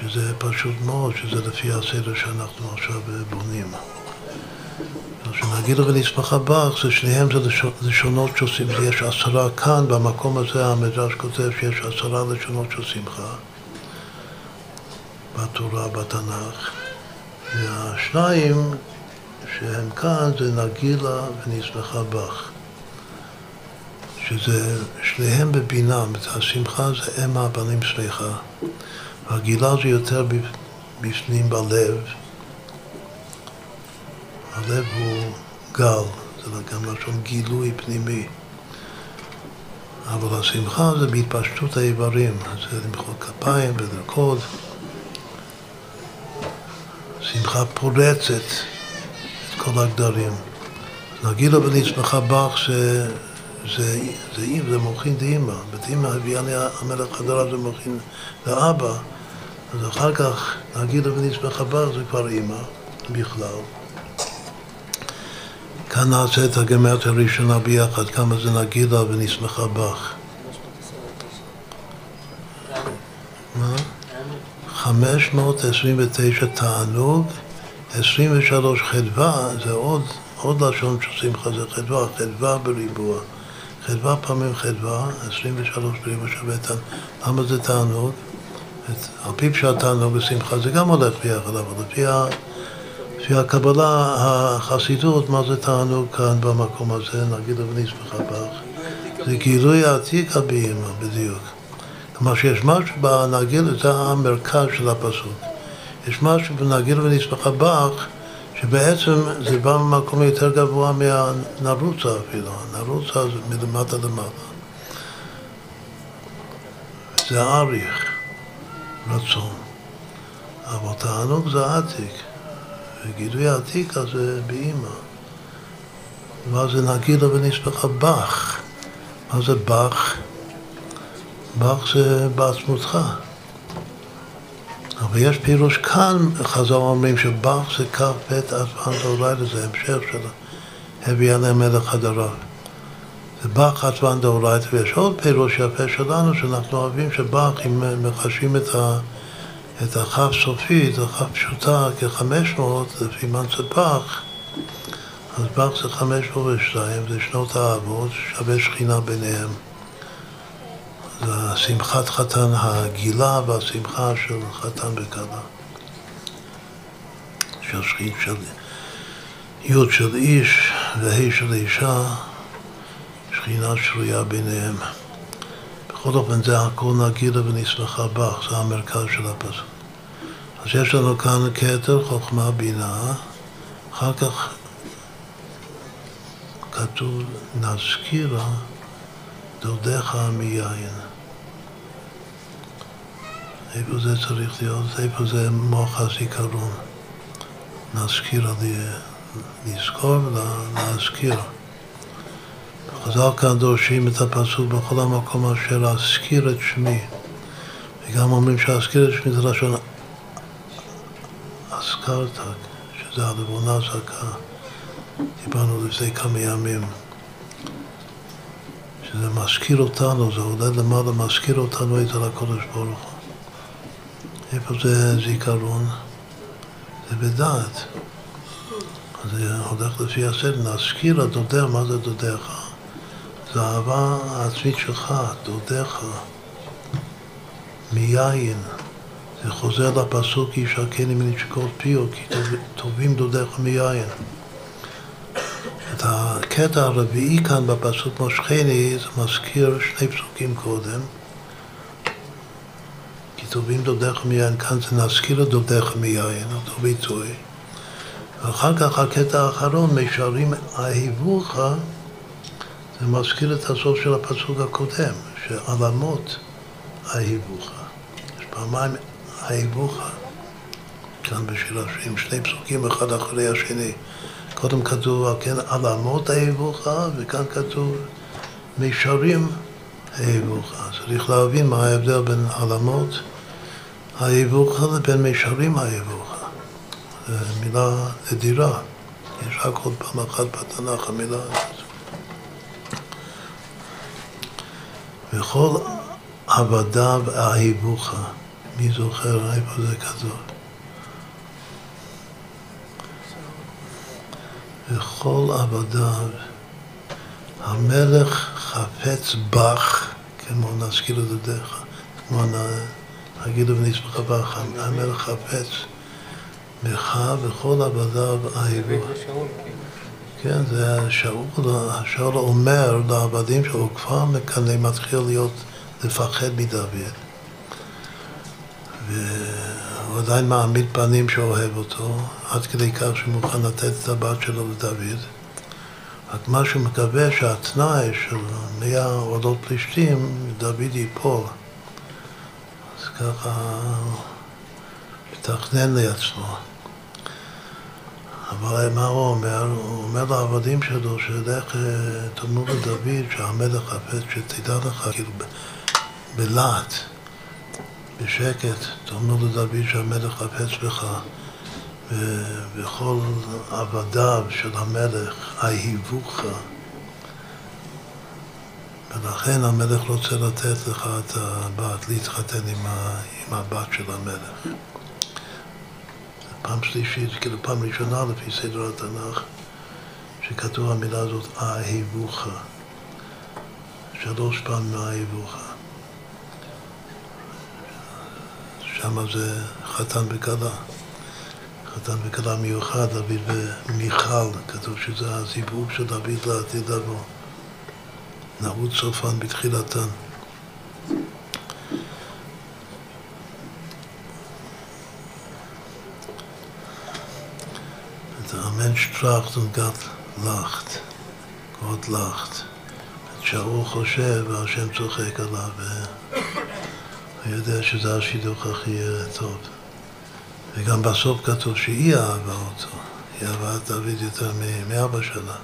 שזה פשוט מאוד, שזה לפי הסדר שאנחנו עכשיו בונים. שנגילה ונספחה בך, זה שניהם זה לשונות שעושים, יש עשרה כאן, במקום הזה המדרש כותב שיש עשרה לשונות של שמחה. בתורה, בתנ"ך, והשניים שהם כאן זה נגילה ונשמחה בך, שזה שניהם בבינה, השמחה זה אם הבנים שמחה, והגילה זה יותר בפנים בלב, הלב הוא גל, זה גם לשון גילוי פנימי. אבל השמחה זה בהתפשטות האיברים, זה למחוא כפיים ולרקוד. שמחה פורצת את כל הגדרים. נגילה ונצמחה בך זה, זה, זה זה מוחין דאמא. בדאמא הביאה לי המלך הדרה זה מוחין לאבא. אז אחר כך נגילה ונצמחה בך זה כבר אימא בכלל. כאן נעשה את הגמרת הראשונה ביחד, כמה זה נגילה ונשמחה בך. מה? 529 תענוג, 23 חדווה, זה עוד, עוד לשון של שמחה, זה חדווה, חדווה בריבוע. חדווה פעמים חדווה, 23 בריבוע שווה תענוג. למה זה תענוג? על פי פשט תענוג ושמחה זה גם הולך ביחד, אבל לפי, ה, לפי הקבלה, החסידות, מה זה תענוג כאן במקום הזה, נגיד אבני שמחה בך? זה גילוי העתיק הבימה, בדיוק. כלומר שיש משהו בנגיל, זה המרכז של הפסוק. יש משהו בנגיל ונסמכה בך, שבעצם זה בא ממקום יותר גבוה מהנרוצה אפילו. הנרוצה זה מלמטה למעלה. זה אריך, רצון. אבל תענוג זה עתיק. וגידוי העתיק הזה באימא. ואז זה נגילה ונסמכה בך. מה זה בך? בך זה בעצמותך. אבל יש פירוש כאן, חז"ל אומרים שבך זה כ"ב עצמן דאורייתא, זה המשך של הביאה להם מלך הדרה. זה בך עצמן דאורייתא, ויש עוד פירוש יפה שלנו, שאנחנו אוהבים שבך, אם מחשים את, את הכף סופית, הכף פשוטה כ-500, לפי מנצה בך, אז בך זה 502, זה שנות האבות, שווה שכינה ביניהם. זה שמחת חתן הגילה והשמחה של חתן וכלה. שהשחית של י' של איש וה' של אישה, שכינה שרויה ביניהם. בכל אופן זה הכל נגילה ונשמחה בך, זה המרכז של הפסוק. אז יש לנו כאן כתר, חוכמה, בינה, אחר כך כתוב נזכירה דודיך מיין. איפה זה צריך להיות? איפה זה מוח הזיכרון? נזכיר, לזכור ולהזכיר. חז"ל כאן דורשים את הפסוק בכל המקום אשר אזכיר את שמי. וגם אומרים שאזכיר את שמי זה לשון אזכרת, שזה הלבונה זכה. דיברנו לפני כמה ימים. שזה מזכיר אותנו, זה עולה למעלה, מזכיר אותנו את הקודש ברוך הוא. איפה זה זיכרון? זה בדעת. זה הולך לפי הסדר, נזכיר דודיך, מה זה דודיך? זה האהבה העצמית שלך, דודיך, מיין. זה חוזר לפסוק, ישקני מנשקות פיו, כי טובים דודיך מיין. את הקטע הרביעי כאן בפסוק מושכני, זה מזכיר שני פסוקים קודם. כי טובים דודיך מיין, כאן זה נזכיר דודיך מיין, אותו ביטוי. ואחר כך הקטע האחרון, מישרים אהיבוך, זה מזכיר את הסוף של הפסוק הקודם, שעלמות אהיבוך. יש פעמיים אהיבוך, כאן בשיר השירים, שני פסוקים אחד אחרי השני. קודם כתוב, כן, עלמות אהיבוך, וכאן כתוב מישרים אהיבוך. צריך להבין מה ההבדל בין עלמות האהיבוך לבין מישרים האהיבוך. זו מילה נדירה. יש רק עוד פעם אחת בתנ"ך המילה הזאת. וכל עבדיו אהיבוך. מי זוכר איפה זה כתוב? וכל עבדיו המלך חפץ בך, כמו נזכיר את ידיך, כמו נגיד ונשמחה בך, המלך חפץ בך וכל עבדיו אהיבו. כן, זה שאול, שאול אומר לעבדים שלו, כבר מכאן מתחיל להיות, לפחד מדוד. והוא עדיין מעמיד פנים שאוהב אותו, עד כדי כך שהוא מוכן לתת את הבת שלו לדוד. רק מה שהוא מקווה שהתנאי של מאה עולות פלישתים, דוד ייפול. אז ככה מתכנן לעצמו. אבל מה הוא אומר? הוא אומר לעבדים שלו שלך תאמרו לדוד שהמלך חפץ, שתדע לך, כאילו בלהט, בשקט, תאמרו לדוד שהמלך חפץ בך, וכל עבדיו של המלך אהיבוך. ולכן המלך רוצה לתת לך את הבת, להתחתן עם, הבת של המלך. פעם שלישית, כאילו פעם ראשונה לפי סדר התנ"ך, שכתוב המילה הזאת, אהיבוך. שלוש פעמים אהיבוך. שם זה חתן וכלה. חתן וכלה מיוחד, דוד ומיכל, כתוב שזה הזיווג של דוד לעתיד לבוא. נעוד סופן בתחילתן. Mensch tracht und Gott lacht. Gott lacht. חושב והשם צוחק עליו והוא יודע שזה השידוך הכי טוב. וגם בסוף כתוב שהיא אהבה אותו. היא אהבה את דוד יותר מאבא שלה.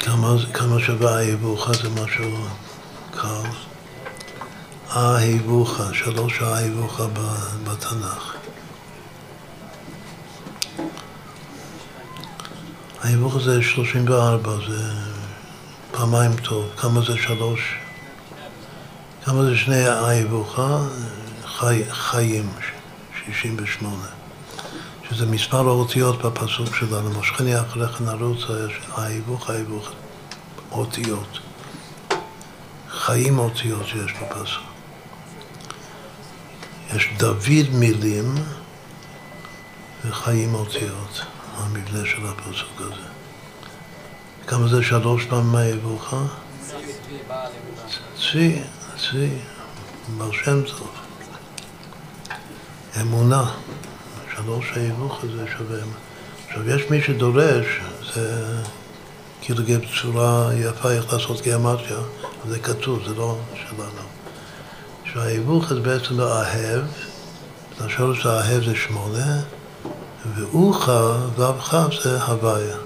כמה, כמה שווה היבוכה זה משהו קל. אהיבוך, שלוש אהיבוך בתנ"ך. ההיבוך זה 34, זה פעמיים טוב. כמה זה שלוש? כמה זה שני ההיבוכה? חי, חיים, 68. שזה מספר האותיות בפסוק שלנו. מושכני אחריך נרוץ, ההיבוך, ההיבוך, אותיות. חיים אותיות שיש בפסוק. יש דוד מילים וחיים אותיות, המבנה של הפסוק הזה. כמה זה שלוש פעמים מהיבוכה? צבי, צבי, בר שם טוב. אמונה, שלוש היבוך הזה שווה. עכשיו, יש מי שדורש, זה כאילו בצורה יפה איך לעשות גיאמטיה, זה כתוב, זה לא שלנו. שההיווך זה בעצם לא אהב, השורש האהב זה שמונה, ואוחה, ו"כ זה הוויה.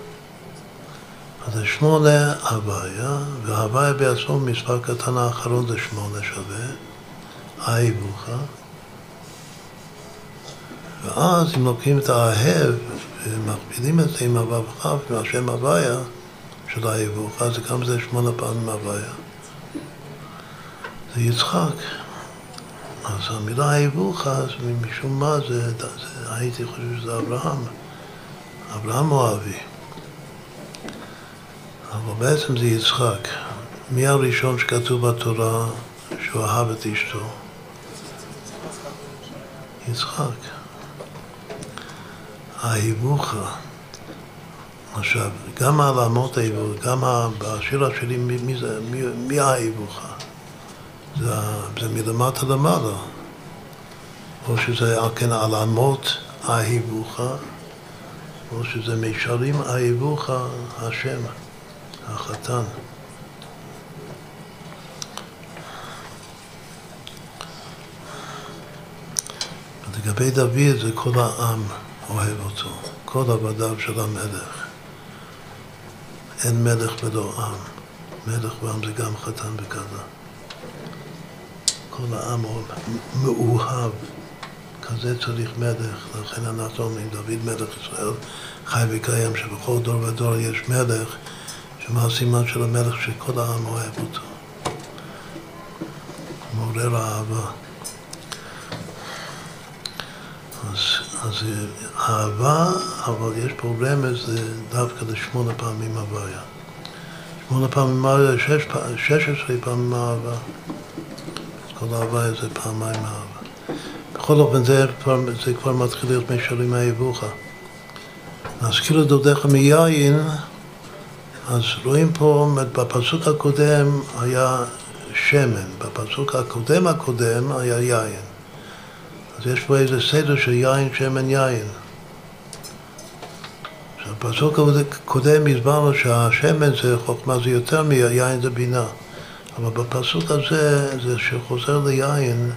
אז זה שמונה הוויה, והוויה בעצמו מספר קטן האחרון זה שמונה שווה, האיבוכה. ואז אם לוקחים את האהב ומכפילים את זה עם הו"כ ועם השם הוויה של האיבוכה, זה גם זה שמונה פעמים הוויה. זה יצחק. אז המילה האיבוכה, אז משום מה זה, זה, הייתי חושב שזה אברהם. אברהם הוא אבי. אבל בעצם זה יצחק. מי הראשון שכתוב בתורה שהוא אהב את אשתו? יצחק. ההיבוכה. עכשיו, גם העלמות ההיבוכה, גם בשיר השני, מי, מי, מי, מי ההיבוכה? זה, זה מלמטה למעלה. או שזה כן העלמות ההיבוכה, או שזה מישרים ההיבוכה השם. החתן. לגבי דוד זה כל העם אוהב אותו, כל עבדיו של המלך. אין מלך ולא עם. מלך ועם זה גם חתן וכלה. כל העם מאוהב, כזה צריך מלך, לכן אנחנו אומרים דוד מלך ישראל חי וקיים, שבכל דור ודור יש מלך שמה הסימן של המלך שכל העם אוהב אותו. מעורר אהבה. אז, אז אהבה, אבל יש פה רמז, זה דווקא לשמונה פעמים הוויה. שמונה פעמים הוויה, שש, שש עשרה פעמים אהבה. כל ההוויה זה פעמיים אהבה. בכל אופן, זה כבר, זה כבר מתחיל להיות מישרים מהיבוכה. אז כאילו דודיך מיין אז רואים פה, בפסוק הקודם היה שמן, בפסוק הקודם הקודם היה יין. אז יש פה איזה סדר של יין, שמן, יין. בפסוק הקודם הסברנו שהשמן זה חוכמה, זה יותר מיין זה בינה. אבל בפסוק הזה, זה שחוזר ליין,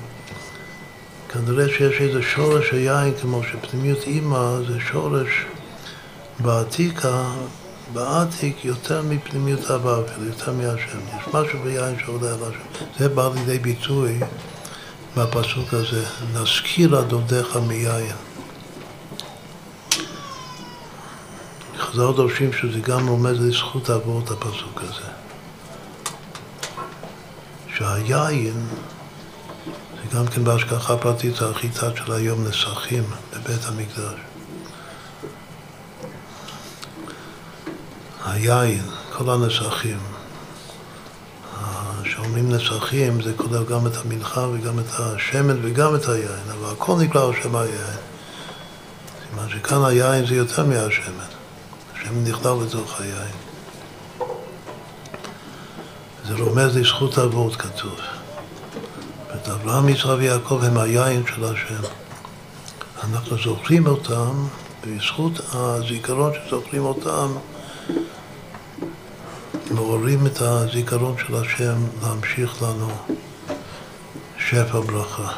כנראה שיש איזה שורש של יין, כמו שפנימיות אימא זה שורש בעתיקה בעתיק יותר מפנימיות אבא אפילו, יותר מהשם. יש משהו ביין שעולה על השם. זה בא לידי ביטוי בפסוק הזה, נזכיר אדודיך מיין. חז"ל דורשים שזה גם עומד לזכות אבות הפסוק הזה. שהיין גם כן בהשגחה פרטית, החיטה של היום נסכים בבית המקדש. היין, כל הנסחים. שאומרים נסחים זה כולל גם את המנחה וגם את השמן וגם את היין, אבל הכל נקרא על שם היין. סימן שכאן היין זה יותר מהשמן. השמן נכלל בתוך היין. זה רומז לזכות אבות כתוב. אברהם, יצחק ויעקב הם היין של השם. אנחנו זוכרים אותם בזכות הזיכרון שזוכרים אותם מעוררים את הזיכרון של השם להמשיך לנו שפע ברכה.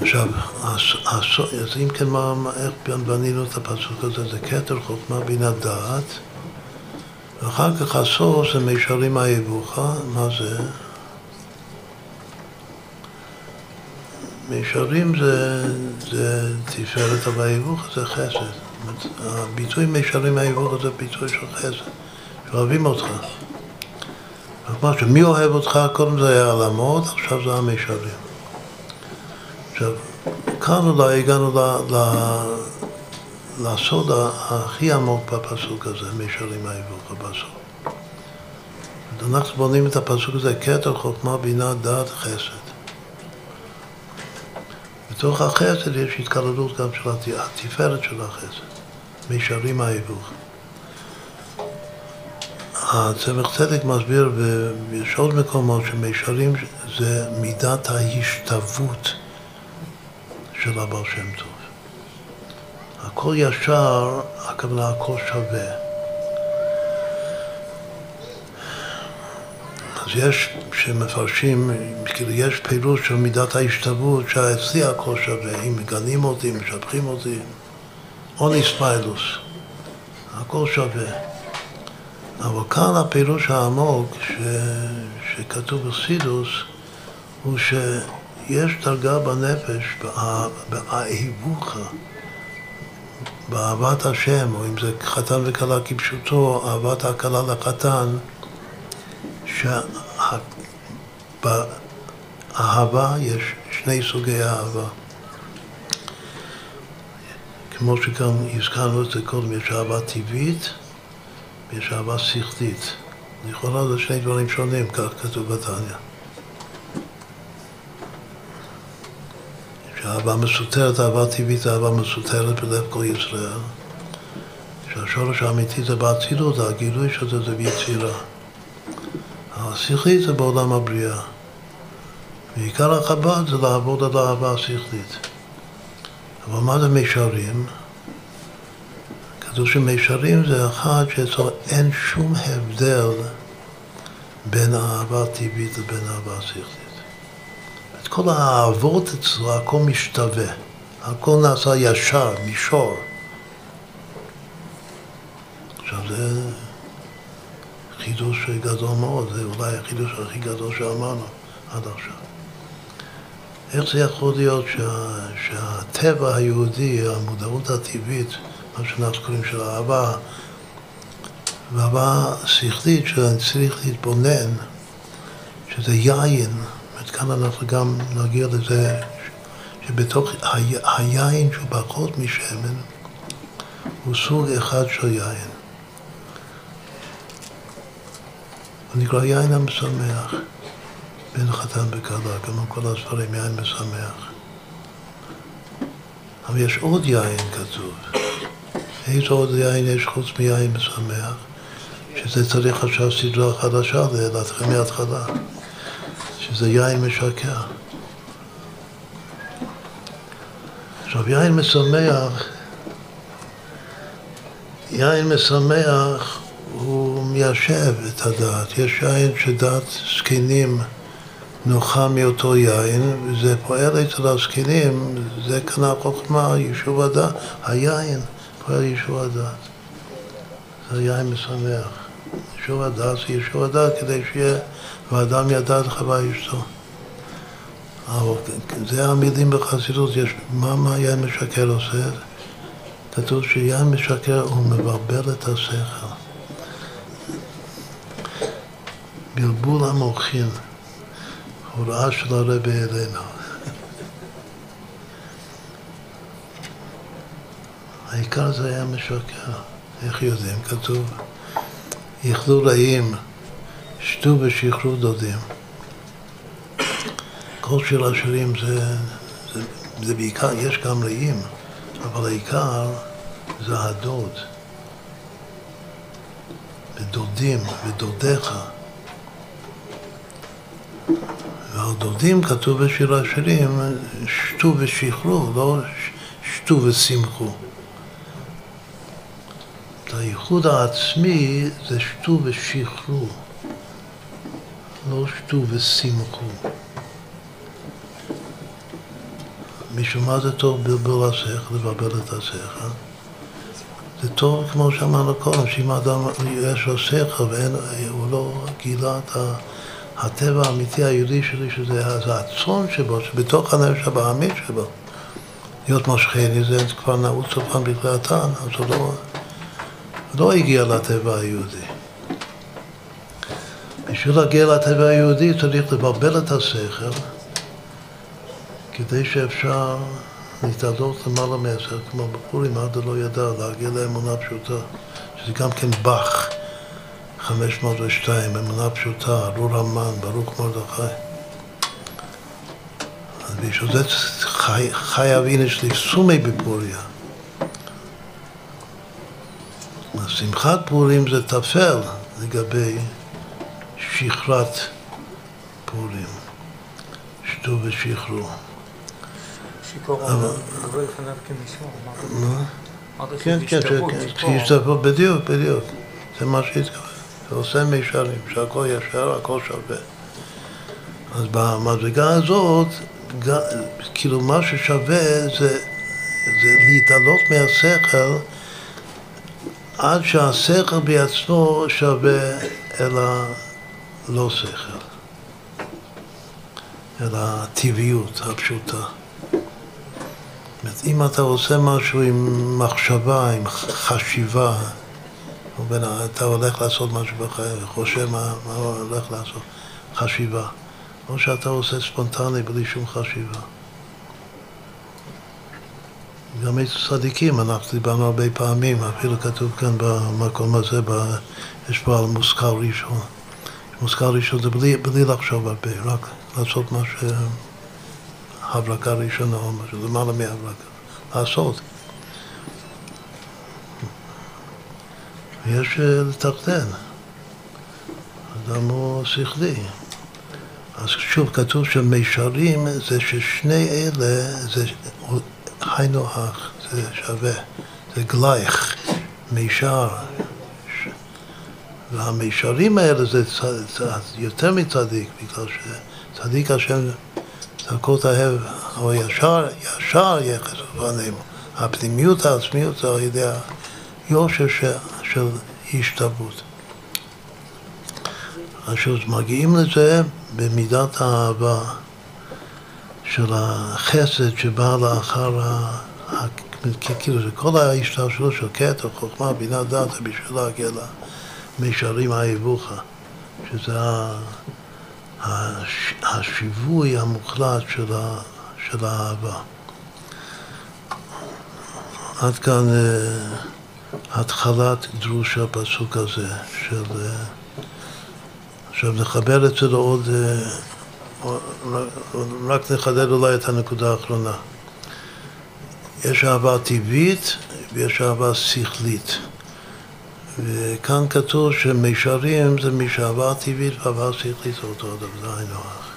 עכשיו, אז אם כן, מה, איך בנינו את הפסוק הזה? זה כתר חוכמה בינה דעת, ואחר כך הסוף זה מישרים היבוכה, מה זה? מישרים זה, זה תפארת, אבל היבוכה זה חסד. הביטוי מישרים מהיבוכה זה ביטוי של חסד. שאוהבים אותך. כלומר שמי אוהב אותך, קודם זה היה העלמות, עכשיו זה המישרים. עכשיו, כאן אולי הגענו ל, ל, לסוד הכי עמוק בפסוק הזה, מישרים האיבוך בסוף. אנחנו בונים את הפסוק הזה, כתר חוכמה, בינה, דעת, חסד. בתוך החסד יש התקללות גם של התפארת של החסד, מישרים ההיפוך. הצמח צדק מסביר, ויש עוד מקומות שמישרים זה מידת ההשתוות של הבעל שם טוב. הכל ישר, הכוונה הכל שווה. אז יש, שמפרשים, כאילו יש פירוש של מידת ההשתוות, שאצלי הכל שווה, אם מגנים אותי, משבחים אותי, אוניס פיילוס, הכל שווה. אבל כאן הפירוש העמוק ש... שכתוב בסידוס הוא שיש דרגה בנפש, באהיבוך, באהבת השם, או אם זה חתן וכלה כפשוטו, אהבת הכלה לחתן, שבאהבה יש שני סוגי אהבה. כמו שגם הזכרנו את זה קודם, יש אהבה טבעית ויש אהבה שכלית. לכאורה זה שני דברים שונים, כך כתוב בתניא. שאהבה מסותרת, אהבה טבעית, אהבה מסותרת בלב כל ישראל. שהשורש האמיתי זה באצילות, הגילוי של זה זה ביצירה. השכלית זה בעולם הבריאה. ועיקר החב"ד זה לעבוד על האהבה השכלית. אבל מה זה מישרים? כתוב שמישרים זה אחד שאצלו אין שום הבדל בין האהבה הטבעית לבין האהבה השכלית. את כל האהבות אצלו הכל משתווה, הכל נעשה ישר, מישור. עכשיו זה חידוש גדול מאוד, זה אולי החידוש הכי גדול שאמרנו עד עכשיו. איך זה יכול להיות שה, שהטבע היהודי, המודעות הטבעית, מה שאנחנו קוראים של אהבה, ואהבה שכלית שאני צריך להתבונן, שזה יין, כאן אנחנו גם נגיע לזה שבתוך היין שהוא פחות משמן הוא סוג אחד של יין. הוא נקרא יין המשמח בין חתן וכלה, כמו כל הספרים, יין משמח. אבל יש עוד יין כתוב. איזה עוד יין יש חוץ מיין משמח? שזה צריך עכשיו סדרה חדשה, להתחיל מההתחלה. שזה יין משקר. עכשיו, יין משמח, יין משמח הוא מיישב את הדעת. יש יין שדעת זקנים נוחה מאותו יין, וזה פועל אצל הזקנים, זה כאן החוכמה, יישוב הדעת. היין פועל יישוב הדעת. זה יין משמח. יישוב הדעת זה יישוב הדעת כדי שיהיה ואדם ידע את חווה אשתו. אבל זה המילים בחסידות, יש מה מה יין משקר עושה? כתוב שיין משקר הוא מבלבל את השכל. בלבול המוחין, הוראה של הרבי אלינו. העיקר זה היה משקר. איך יודעים? כתוב, יכלו רעים שתו ושחררו דודים. כל שיר השירים זה, זה, זה בעיקר, יש גם רעים, אבל העיקר זה הדוד. ודודים, ודודיך. ועל כתוב בשיר השירים, שתו ושחררו, לא שתו ושמחו. הייחוד העצמי זה שתו ושחררו. לא שתו ושמחו. משום מה זה טוב בלבל השכל, לבלבל את השכל? זה טוב, כמו שאמרנו קודם, שאם האדם יש לו שכל והוא לא גילה את הטבע האמיתי היהודי שלי, שזה הצאן שבו, שבתוך הנפש הבעמית שבו, להיות משכני, זה כבר נעוץ סופן בכלי התן, אז הוא לא, לא הגיע לטבע היהודי. בשביל להגיע לטבע היהודי צריך לבלבל את השכל כדי שאפשר להתעלות למעלה מעשר, כמו בפורים, עד לא ידע, להגיע לאמונה פשוטה, שזה גם כן באך, 502, אמונה פשוטה, ארור המן, ברוך מרדכי. אז בשביל זה חי- חייב אינש לפסומי בפוריה. שמחת פורים זה טפל לגבי שכרת פורים, שתו ושכרו. שיכור גבוה לפניו מה? אמרת כן, כן, כן, שיכור. שישתפו, בדיוק, בדיוק. זה מה שהתכוון. זה עושה מישרים, שהכל ישר, הכל שווה. אז במדרגה הזאת, כאילו מה ששווה זה, זה להתעלות מהשכל עד שהשכל בעצמו שווה אל הלא שכל, אל הטבעיות הפשוטה. זאת אומרת, אם אתה עושה משהו עם מחשבה, עם חשיבה, ובין, אתה הולך לעשות משהו בחיים, חושב מה, מה הולך לעשות, חשיבה, או שאתה עושה ספונטני בלי שום חשיבה. גם אצל צדיקים, אנחנו דיברנו הרבה פעמים, אפילו כתוב כאן במקום הזה, ב, יש פה על מושכל ראשון. מושכל ראשון זה בלי, בלי לחשוב הרבה, רק לעשות מה ש... הברקה ראשונה או משהו, למעלה מהברקה. לעשות. יש אה, לתחתן. אדם הוא שכלי. אז שוב, כתוב שמישרים זה ששני אלה, זה היינו הך, זה שווה, זה גלייך, מישר. והמישרים האלה זה צ- צ- יותר מצדיק, בגלל שצדיק השם הכל תאהב, או ישר, ישר יחס בפנינו. הפנימיות העצמיות זה על ידי היושר של השתוות. עכשיו, מגיעים לזה במידת האהבה של החסד שבא לאחר ה... כאילו זה כל ההשתלשלות של קטע, חוכמה, בינה, דעת, בשביל להגיע למישרים האהבוך, שזה השיווי המוחלט של, ה, של האהבה. עד כאן אה, התחלת דרוש הפסוק הזה, של... אה, עכשיו נחבר את זה לעוד... רק נחדד אולי את הנקודה האחרונה. יש אהבה טבעית ויש אהבה שכלית. וכאן כתוב שמישרים זה משאהבה טבעית ואהבה שכלית זה אותו דבר, זה היינו הך.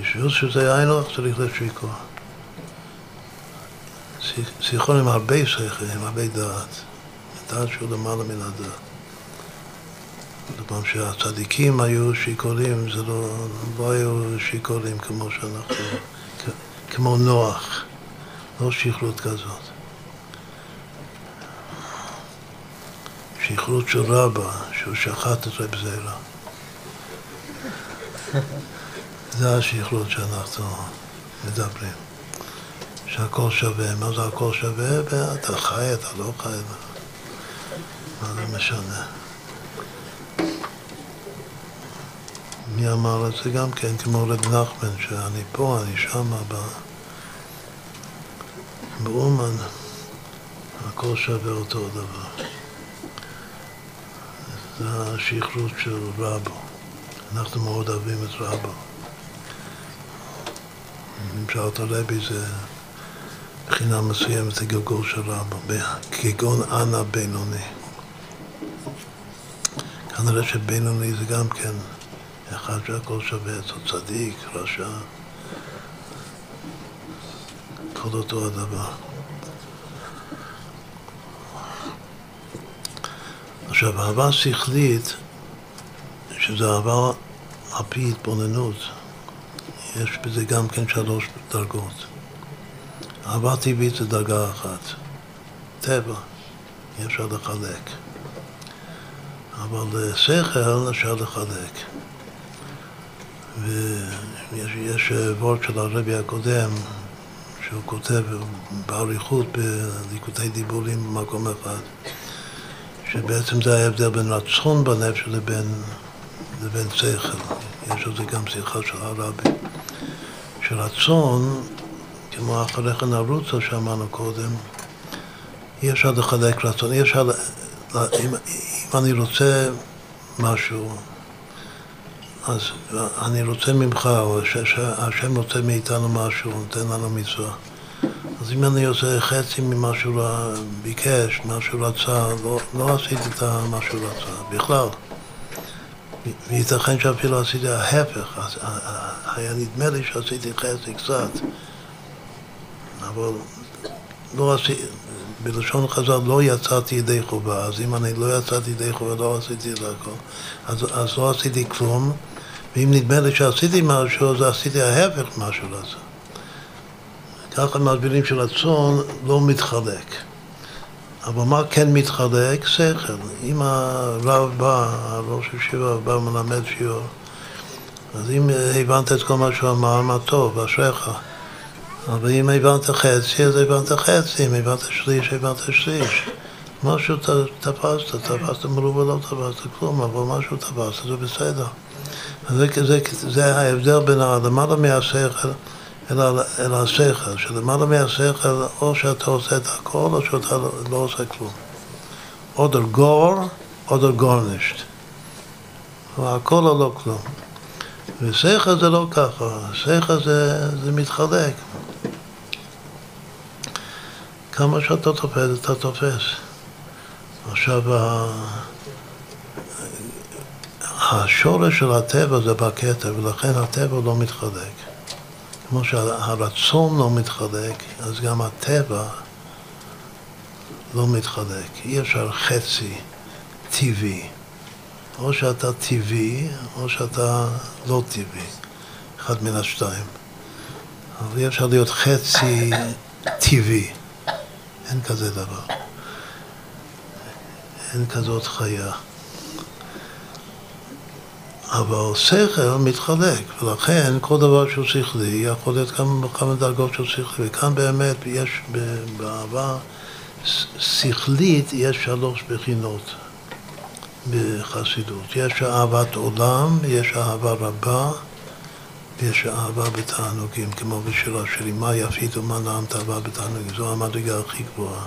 בשביל שזה היינו הך צריך לשיקוע. שיכון עם הרבה שכל, עם הרבה דעת. דעת שהוא למעלה מן הדעת. זאת שהצדיקים היו שיכורים, זה לא, לא היו שיכורים כמו שאנחנו, כ- כמו נוח, לא שכרות כזאת. שכרות של רבא, שהוא שחט את רב זירא. זה השכרות שאנחנו מדברים. שהכל שווה, מה זה הכל שווה? ואתה חי, אתה לא חי, מה זה משנה? מי אמר את זה גם כן, כמו רב נחמן, שאני פה, אני שמה, באומן, הכל שווה אותו דבר. זה השכרות של רבו. אנחנו מאוד אוהבים את רבו. אם שאלת הרבי זה מבחינה מסוימת זה גלגול של רבו, כגון אנא בינוני. כנראה שבינוני זה גם כן אחד שהכל שווה, זה צדיק, רשע, כל אותו הדבר. עכשיו, אהבה שכלית, שזה אהבה על פי התבוננות, יש בזה גם כן שלוש דרגות. אהבה טבעית זה דרגה אחת, טבע, אי אפשר לחלק. אבל שכל אפשר לחלק. ויש יש וורד של הרבי הקודם, שהוא כותב באריכות בליקוטי דיבורים במקום אחד, שבעצם זה ההבדל בין רצון בנפש לבין, לבין שכל. יש על זה גם שיחה של הרבי. שרצון, כמו אחרי כן הרוצה שאמרנו קודם, אי אפשר לחלק רצון, אי אפשר, אם, אם אני רוצה משהו, אז אני רוצה ממך, או שהשם רוצה מאיתנו משהו, נותן לנו מצווה. אז אם אני עושה חצי ממה שהוא ביקש, מה שהוא רצה, לא, לא עשיתי את מה שהוא רצה, בכלל. וייתכן שאפילו עשיתי ההפך, אז היה נדמה לי שעשיתי חצי קצת, אבל לא עשיתי, בלשון חז"ל לא יצאתי ידי חובה, אז אם אני לא יצאתי ידי חובה, לא עשיתי את הכל, אז, אז לא עשיתי כלום, ואם נדמה לי שעשיתי משהו, אז עשיתי ההפך ממה שהוא רצה. ככה מסבירים שרצון לא מתחלק. אבל מה כן מתחלק? שכל. אם הרב בא, הראש ישיבה בא ומלמד שיעור, אז אם הבנת את כל מה שהוא אמר, מה טוב, אשריך. אבל אם הבנת חצי, אז הבנת חצי, אם הבנת שליש, הבנת שליש. משהו תפסת, תפסת מרובה לא תפסת כלום, אבל משהו תפסת, זה בסדר. זה, זה, זה ההבדל בין הלמעלה מהשכל אלא, אלא השכל, שלמעלה מהשכל או שאתה עושה את הכל או שאתה לא עושה כלום. אודר גור, אודר גורנישט. הכל או לא כלום. ושכל זה לא ככה, שכל זה, זה מתחלק. כמה שאתה תופס, אתה תופס. עכשיו, השורש של הטבע זה בכתר, ולכן הטבע לא מתחלק. כמו שהרצון לא מתחלק, אז גם הטבע לא מתחלק. אי אפשר חצי טבעי. או שאתה טבעי, או שאתה לא טבעי. אחד מן השתיים. אבל אי אפשר להיות חצי טבעי. אין כזה דבר. אין כזאת חיה. אבל שכל מתחלק, ולכן כל דבר שהוא שכלי יכול להיות כמה, כמה דרגות של שכלי, וכאן באמת יש באהבה שכלית יש שלוש בחינות בחסידות. יש אהבת עולם, יש אהבה רבה, ויש אהבה בתענוגים, כמו בשיר השירים, מה יפית ומה נעמת אהבה בתענוגים, זו המדרגה הכי גבוהה.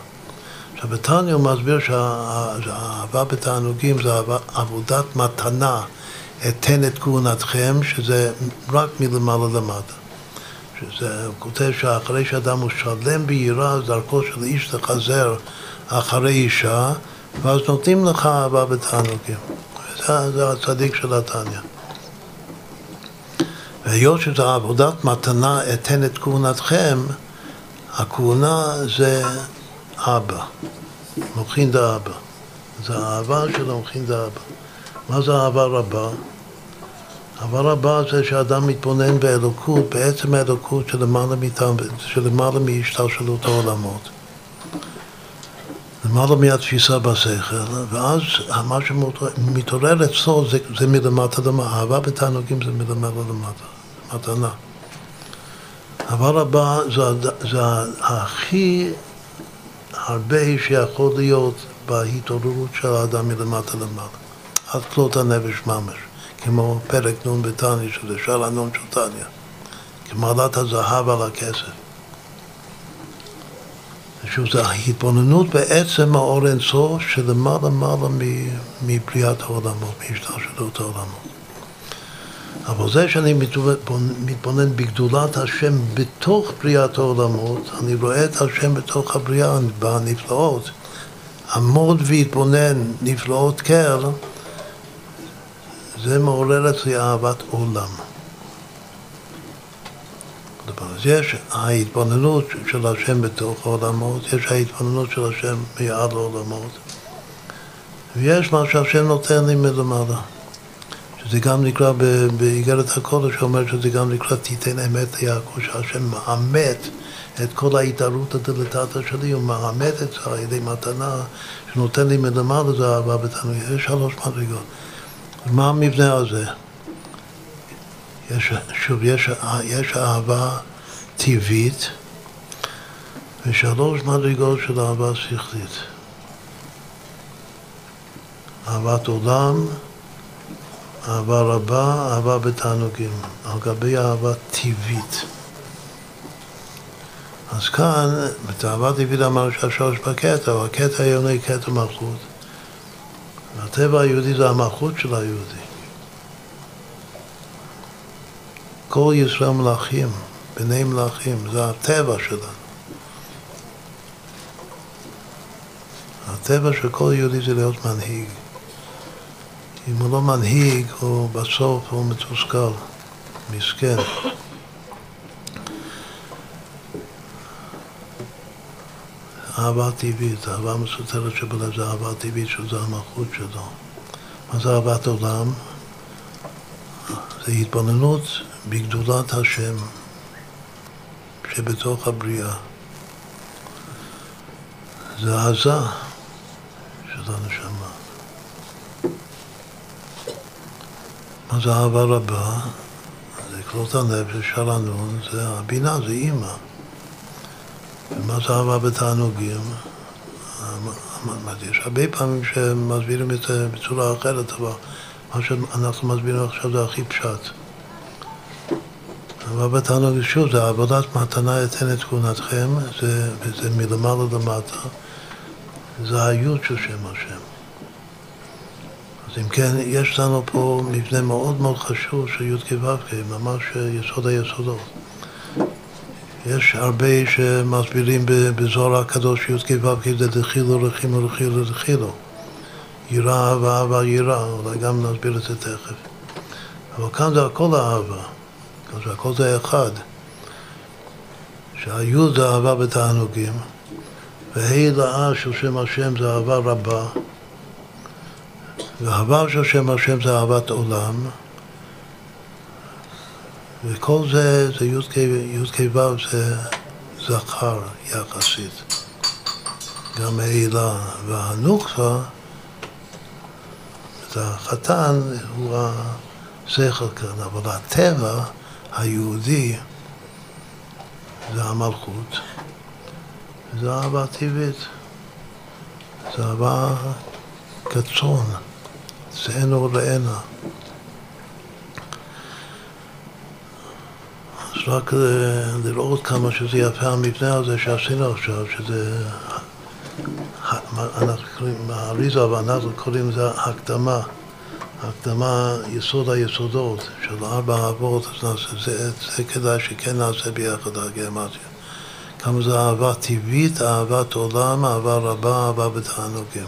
עכשיו בתניא הוא מסביר שהאהבה בתענוגים זה עבודת מתנה. אתן את כהונתכם, שזה רק מלמעלה למטה. שזה, הוא כותב שאחרי שאדם הוא שלם ביראה, אז דרכו של איש לחזר אחרי אישה, ואז נותנים לך אהבה בתענוגים. זה, זה הצדיק של התניא. והיות שזו עבודת מתנה, אתן את כהונתכם, הכהונה זה אבא, מוכין דאבא. זה האהבה של מוכין דאבא. מה זה אהבה רבה? אהבה רבה זה שאדם מתבונן באלוקות, בעצם האלוקות שלמעלה, שלמעלה מהשתלשלות העולמות. למעלה מהתפיסה בשכל, ואז מה שמתעורר אצלו זה, זה מלמטה למטה. אהבה בתענוגים זה מלמעלה למטה, מתנה. אהבה רבה זה, זה הכי הרבה שיכול להיות בהתעוררות של האדם מלמטה למעלה. עד כלות הנפש ממש, כמו פרק נ' בתניא, שזה שער הנון של תניא, כמעלת הזהב על הכסף. שוב, זה ההתבוננות בעצם האור אינסוף שלמעלה מעלה מבריאת העולמות, מהשתלשלות העולמות. אבל זה שאני מתבונן בגדולת השם בתוך בריאת העולמות, אני רואה את השם בתוך הבריאה, בנפלאות. עמוד והתבונן נפלאות קר, זה מעורר אצלי אהבת עולם. אז יש ההתבוננות של השם בתוך העולמות, יש ההתבוננות של השם מיד העולמות, ויש מה שהשם נותן לי מלמעלה. שזה גם נקרא באיגרת הקודש, שאומר שזה גם נקרא תיתן אמת ליעקב, שהשם מאמת את כל ההתערות הדלתתא שלי, הוא מאמת את זה על ידי מתנה שנותן לי מלמעלה, זה אהבה בתנועה. יש שלוש מדרגות. מה המבנה הזה? יש, שוב, יש, יש אהבה טבעית ושלוש מדרגות של אהבה שכלית. אהבת עולם, אהבה רבה, אהבה בתענוגים, על גבי אהבה טבעית. אז כאן, בתאווה טבעית אמרנו שהשורש בקטע, אבל הקטע העליוני קטע מלכות. הטבע היהודי זה המלכות של היהודי. כל ישראל מלאכים, בני מלאכים, זה הטבע שלנו. הטבע של כל יהודי זה להיות מנהיג. אם הוא לא מנהיג, הוא בסוף הוא מתוסכל, מסכן. אהבה טבעית, אהבה מסותרת שבלב זה אהבה טבעית שזה המלכות שלו. מה זה אהבת עולם? זה התבוננות בגדולת השם שבתוך הבריאה. זה עזה של הנשמה. מה זה אהבה רבה? זה כלות הנפש, שלנון, זה הבינה, זה אימא. ומה זה אהבה בתענוגים? יש הרבה פעמים שמסבירים את זה בצורה אחרת, אבל מה שאנחנו מסבירים עכשיו זה הכי פשט. אבל בתענוג שוב, זה עבודת מתנה אתן את כהונתכם, זה, זה מלמעלה למטה, זה היוד של שם השם. אז אם כן, יש לנו פה מבנה מאוד מאוד חשוב של י"ק ו"ק, ממש יסוד היסודות. יש הרבה שמסבירים בזוהר הקדוש י"ק ו"ק זה דחילו רחימו רחילו דחילו. יראה אהבה אהבה יראה, אולי גם נסביר את זה תכף. אבל כאן זה הכל אהבה, אז הכל זה אחד. שהיוד זה אהבה בתענוגים, וה' לאה של שם השם זה אהבה רבה, והו' של שם השם זה אהבת עולם, וכל זה, זה י"ק ו' זה זכר יחסית. גם העילה והנוקפה, החתן הוא השכל כאן, אבל הטבע היהודי זה המלכות, זה אהבה טבעית, זה אהבה כצאן, זה אין אור לעינה. אז רק לראות כמה שזה יפה המבנה הזה שעשינו עכשיו, שזה, אנחנו קוראים, האריזה ואנחנו קוראים לזה הקדמה, הקדמה יסוד היסודות של ארבע אהבות, אז נעשה, זה, זה כדאי שכן נעשה ביחד הגרמטיה. כמה זה אהבה טבעית, אהבת עולם, אהבה רבה, אהבה בתענוגים.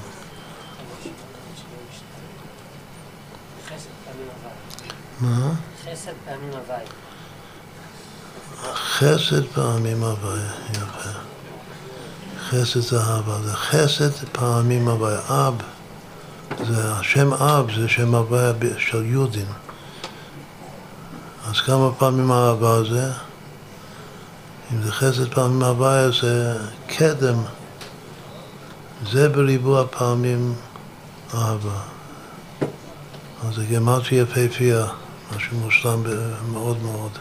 מה? חסד פעמים הוואי. חסד פעמים הוויה, יפה. חסד זה אהבה, זה חסד פעמים הוויה. אב, זה השם אב, זה שם הוויה של יהודים. אז כמה פעמים האהבה זה? אם זה חסד פעמים הוויה זה קדם. זה בריבוע פעמים אהבה. אז זה גמטרי יפהפייה, משהו מושלם מאוד מאוד.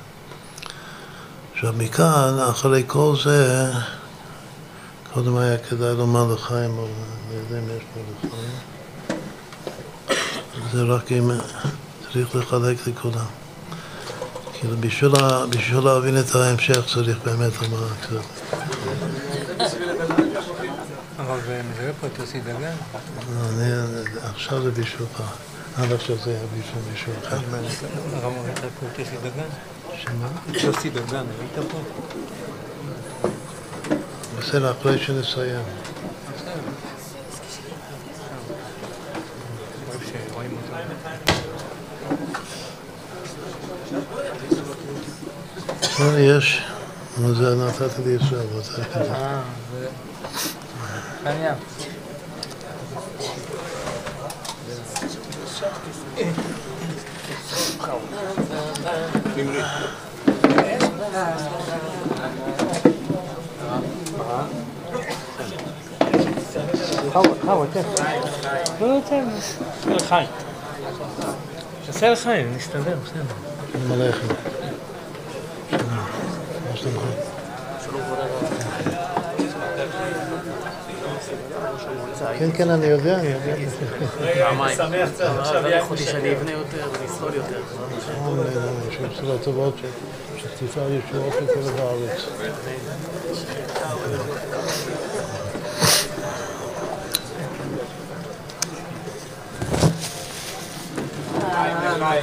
עכשיו מכאן, אחרי כל זה, קודם היה כדאי לומר לחיים, אבל אני יודע אם יש פה לחיים. זה רק אם צריך לחלק לכולם. כאילו בשביל, בשביל להבין את ההמשך צריך באמת לומר קצת. אני, עכשיו זה בשבילך. עד עכשיו זה היה בשביל מישהו אחר. הרב ראית פה את יוסי דגן? שמה? יוסי דגן, ראית פה? בסדר, אחרי שנסיים. שרואים אותו. בסדר, יש. נו, זה נתת לי עכשיו, אתה כזה. זה... מעניין. חווה, רוצה, תעשה לחיים. נסתדר, בסדר. עליכם. כן, כן, אני יודע, אני יודע. רגע, אני שמח קצת עכשיו, יאי אני אבנה יותר, אני יותר. נכון, שיוצאו לטובות, שתפעל ישועות לכל בארץ. Bye.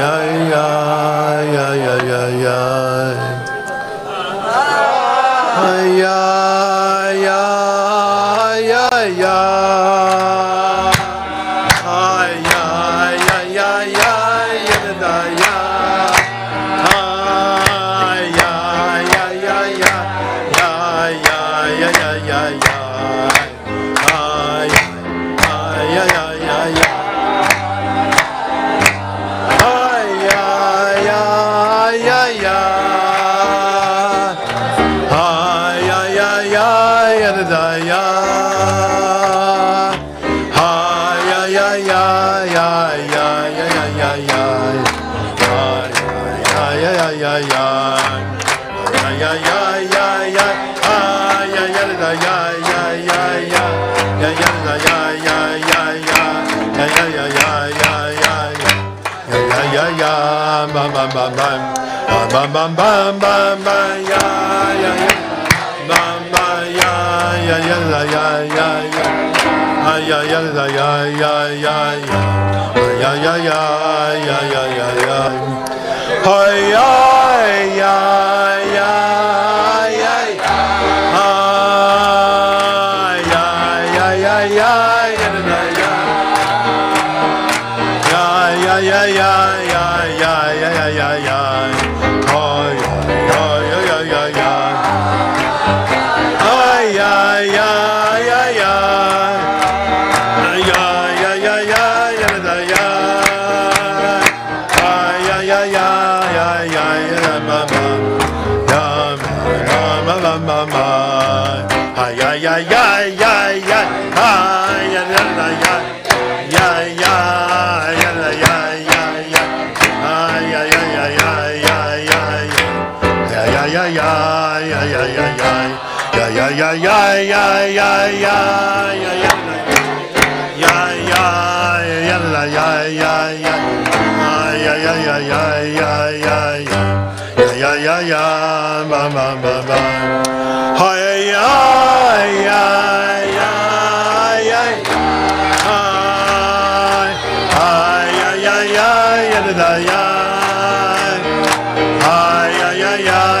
bam bam bam bam bam bam bam ya ya ya bam bam ya ya ya la ya ya ya ya ya la ya ya ya ya ya ya ya ya ya ya ya ay ya ya ya ya ya ya ya ya ya la ya ya ya ya ya ya ya ya ya ya ya ya ya ma ma ma ma ay ya ya ya ya ya ya ya ya ya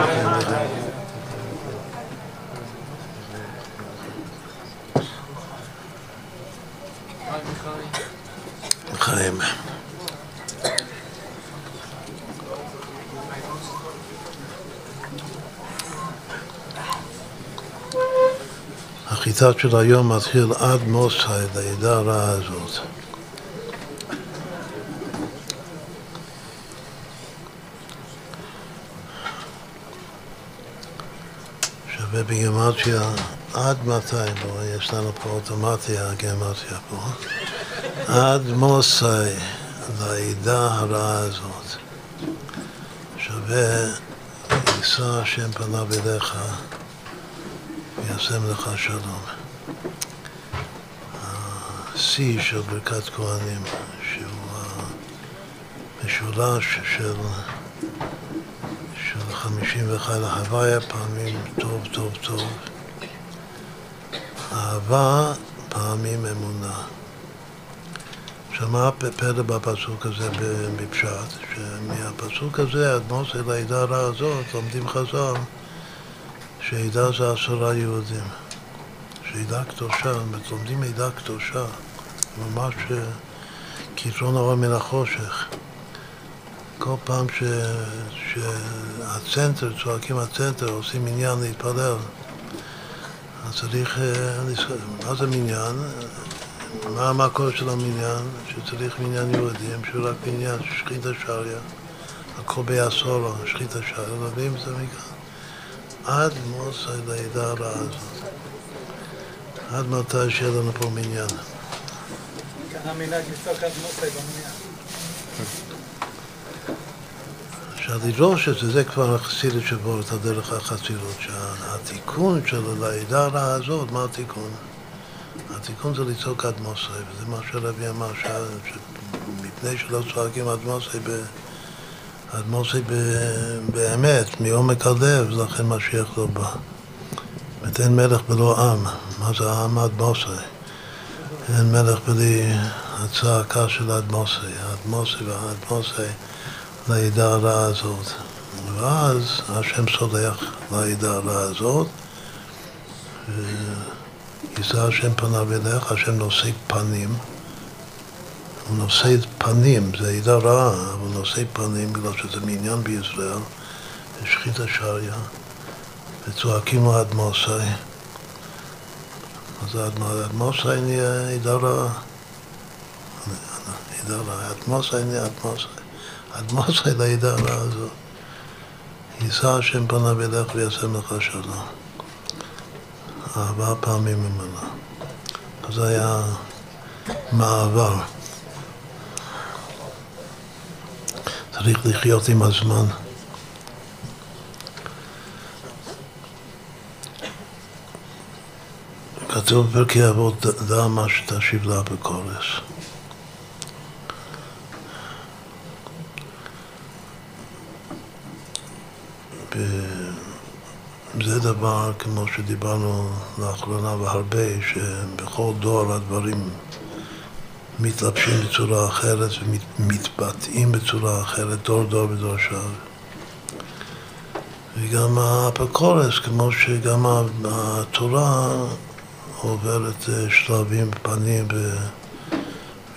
חיים. החיטה של היום מתחיל עד מוסי, לידה הרעה הזאת. שווה בגימטריה עד מתי, לא, יש לנו פה אוטומטיה, גימטריה פה. עד מוסי, לעדה הרעה הזאת. שווה יישא השם פניו אליך וישם לך שלום. השיא של ברכת כהנים, שהוא המשולש של, של חמישים ואחד להוויה, פעמים טוב, טוב, טוב. אהבה, פעמים אמונה. עכשיו, מה בפסוק הזה בפשט? שמהפסוק הזה, אדמו"ס אל העדה הרעה הזאת, לומדים חז"ל שעדה זה עשרה יהודים. שעדה קדושה, זאת אומרת, לומדים עדה קדושה, ממש כתרון האור מן החושך. כל פעם ש... שהצנטר, צועקים הצנטר, עושים עניין להתפלל, אז צריך לזכור, מה זה מניין? מה המקור של המניין? שצריך מניין יהודים, שהוא רק מניין שחית השריה, הכל בעשור, שחית השריה, מביאים את זה מכאן. עד מוסי לעדה הרעה הזאת. עד מתי שיהיה לנו פה מניין. כאן המנהג לצעוק עד מוסי במניין. אפשר לדרוש את זה, זה כבר החסידות שבור את הדרך החסידות, שהתיקון של לעדה הרעה הזאת, מה התיקון? התיקון זה לצעוק עד מוסי, וזה מה שהרבי אמר, שמפני שלא צועקים עד מוסי, עד מוסי באמת, מעומק הלב, לכן משיח לא בא. זאת אין מלך בלא עם, מה זה העם עד מוסי? אין מלך בלי הצעקה של עד מוסי, עד מוסי ועד מוסי לעדה הרעה הזאת. ואז השם סולח לעדה הרעה הזאת, יישא השם פניו אליך, השם נושא פנים. הוא נושא פנים, זה עדה רעה, אבל נושא פנים בגלל שזה מעניין בישראל, שחית השריה, וצועקים לו עד מוסי. אז עד מוסי נהיה עדה רעה. עדה רעה, עד מוסי נהיה עד מוסי. עד מוסי לעדה הרעה הזאת. יישא השם פניו אליך ויעשם לך שלום. ארבע פעמים ממנו. אז זה היה מעבר. צריך לחיות עם הזמן. כתוב בפרקי אבות, דע מה שתשיב לה בקורס. זה דבר, כמו שדיברנו לאחרונה והרבה, שבכל דור הדברים מתלבשים בצורה אחרת ומתבטאים בצורה אחרת, דור דור ודור שער. וגם האפקורס, כמו שגם התורה עוברת שלבים, פנים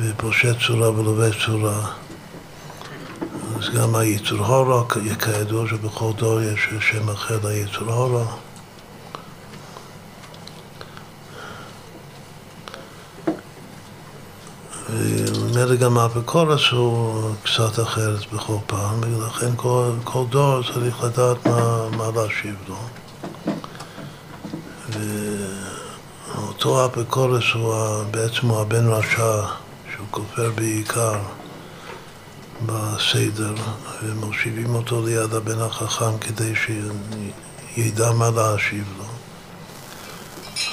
ופושט צורה ולובש צורה. אז גם היצור הורו, כידוע שבכל דור יש שם אחר ליצור הורו. ומילא גם האפיקורס הוא קצת אחרת בכל פעם, ולכן כל, כל דור צריך לדעת מה, מה להשיב לו. ואותו אפיקורס הוא בעצם הבן רשע, שהוא כופר בעיקר. בסדר, ומושיבים אותו ליד הבן החכם כדי שידע מה להשיב לו,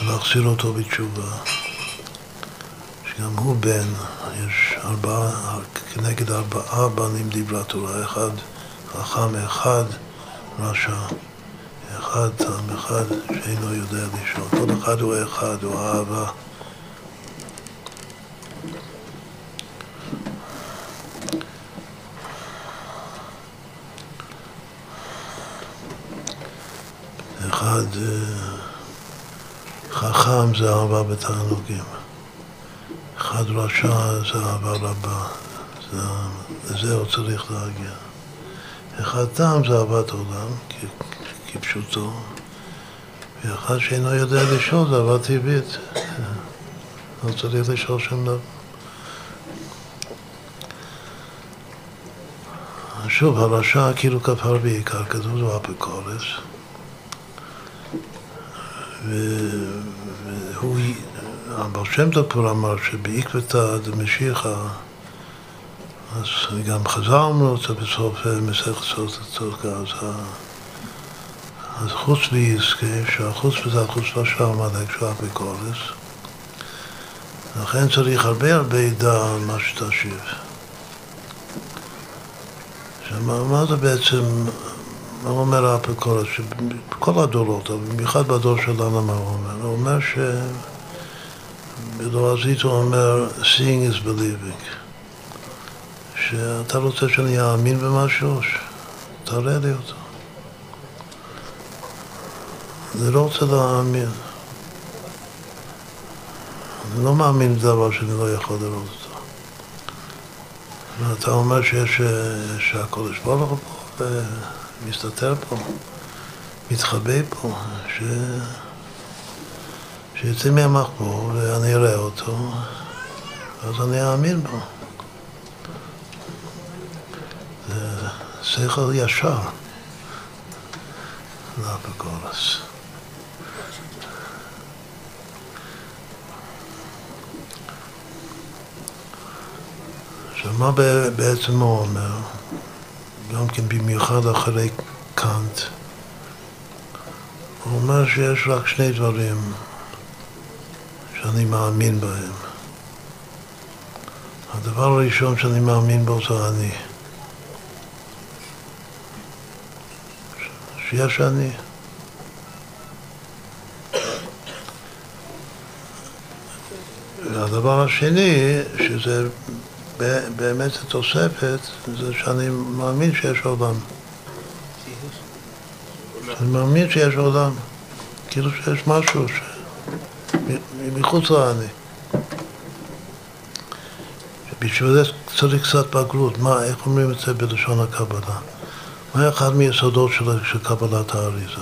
להחזיר אותו בתשובה. שגם הוא בן, יש ארבעה, כנגד ארבעה בנים דיברה תורה, אחד חכם, אחד רשע, אחד תם, אחד שאינו יודע לשאול. כל אחד הוא אחד, הוא אהבה. אחד חכם זה אהבה בתענוגים, אחד רשע זה אהבה רבה, זה, לזה הוא צריך להגיע. אחד תם זה אהבת עולם, כפשוטו, ואחד שאינו יודע לשאול זה אהבה טבעית, לא צריך לשאול שום דבר. שוב, הרשע כאילו כפר בעיקר, כתוב זה אפיקורס. והוא, הבר שם פה אמר שבעקבתא דמשיחא, אז גם חזרנו את זה בסוף מסכת סוד הצדקה, אז, אז חוץ ויזכה, שהחוץ וזה החוץ והשאר עמלק שהוא אפיקורס, לכן צריך הרבה הרבה ידע על מה שתשיב. עכשיו, מה זה בעצם מה אומר האפיקורס? שבכל הדורות, אבל במיוחד בדור שלנו, מה הוא אומר? הוא אומר בלועזית הוא אומר, seeing is believing. שאתה רוצה שאני אאמין במשהו, תראה לי אותו. אני לא רוצה להאמין. אני לא מאמין בדבר שאני לא יכול לראות אותו. ואתה אומר שיש, שהקודש ברוך הוא פה ומסתתר פה, מתחבא פה, ש... שיצא מהמחבור ואני אראה אותו, אז אני אאמין בו. זה שכל ישר לאפיקורס. עכשיו, מה בעצם הוא אומר? גם כן במיוחד אחרי קאנט. הוא אומר שיש רק שני דברים שאני מאמין בהם. הדבר הראשון שאני מאמין בו זה אני. שיש אני. והדבר השני, שזה באמת התוספת, זה שאני מאמין שיש עולם. אני מאמין שיש עולם. כאילו שיש משהו ש... מחוץ לאני. בשביל זה צריך קצת בגרות. מה, איך אומרים את זה בלשון הקבלה? מה אחד מיסודות של, קבלת האריזה?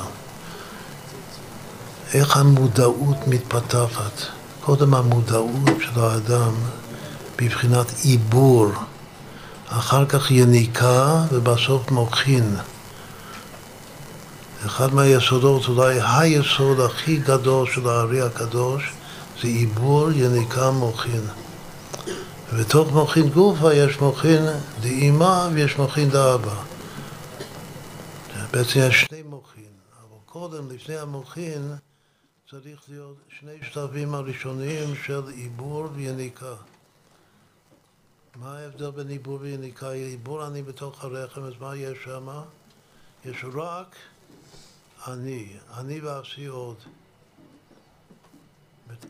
איך המודעות מתפתחת? קודם המודעות של האדם בבחינת עיבור, אחר כך יניקה ובסוף מוחין. אחד מהיסודות, אולי היסוד הכי גדול של הארי הקדוש, זה עיבור, יניקה, מוחין. ובתוך מוחין גופה יש מוחין דאימה ויש מוחין דאבא. בעצם יש שני מוחין, אבל קודם, לפני המוחין, צריך להיות שני שלבים הראשונים של עיבור ויניקה. מה ההבדל בין עיבור ויניקה? עיבור אני בתוך הרחם, אז מה יש שם? יש רק אני, אני ועשי עוד.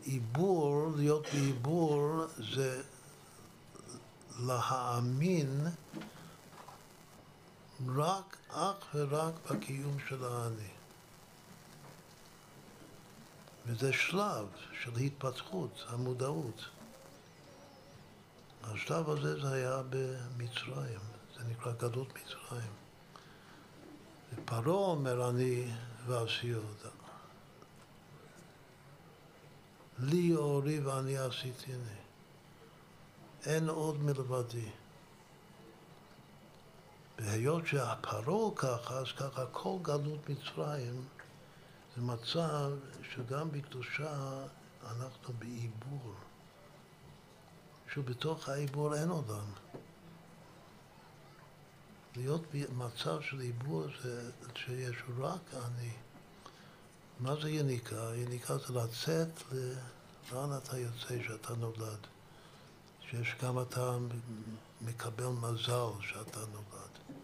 עיבור, להיות בעיבור זה להאמין רק, אך ורק בקיום של האני. וזה שלב של התפתחות, המודעות. השלב הזה זה היה במצרים, זה נקרא גדות מצרים. ופרעה אומר אני ועשי אותה. לי אורי ואני עשיתיני. אין עוד מלבדי. והיות שהפרעה ככה, אז ככה כל גלות מצרים זה מצב שגם בקדושה אנחנו בעיבור. שבתוך העיבור אין עולם. להיות במצב של עיבור זה שיש רק אני. מה זה יניקה? יניקה זה לצאת לאן אתה יוצא שאתה נולד. שיש גם אתה מקבל מזל שאתה נולד.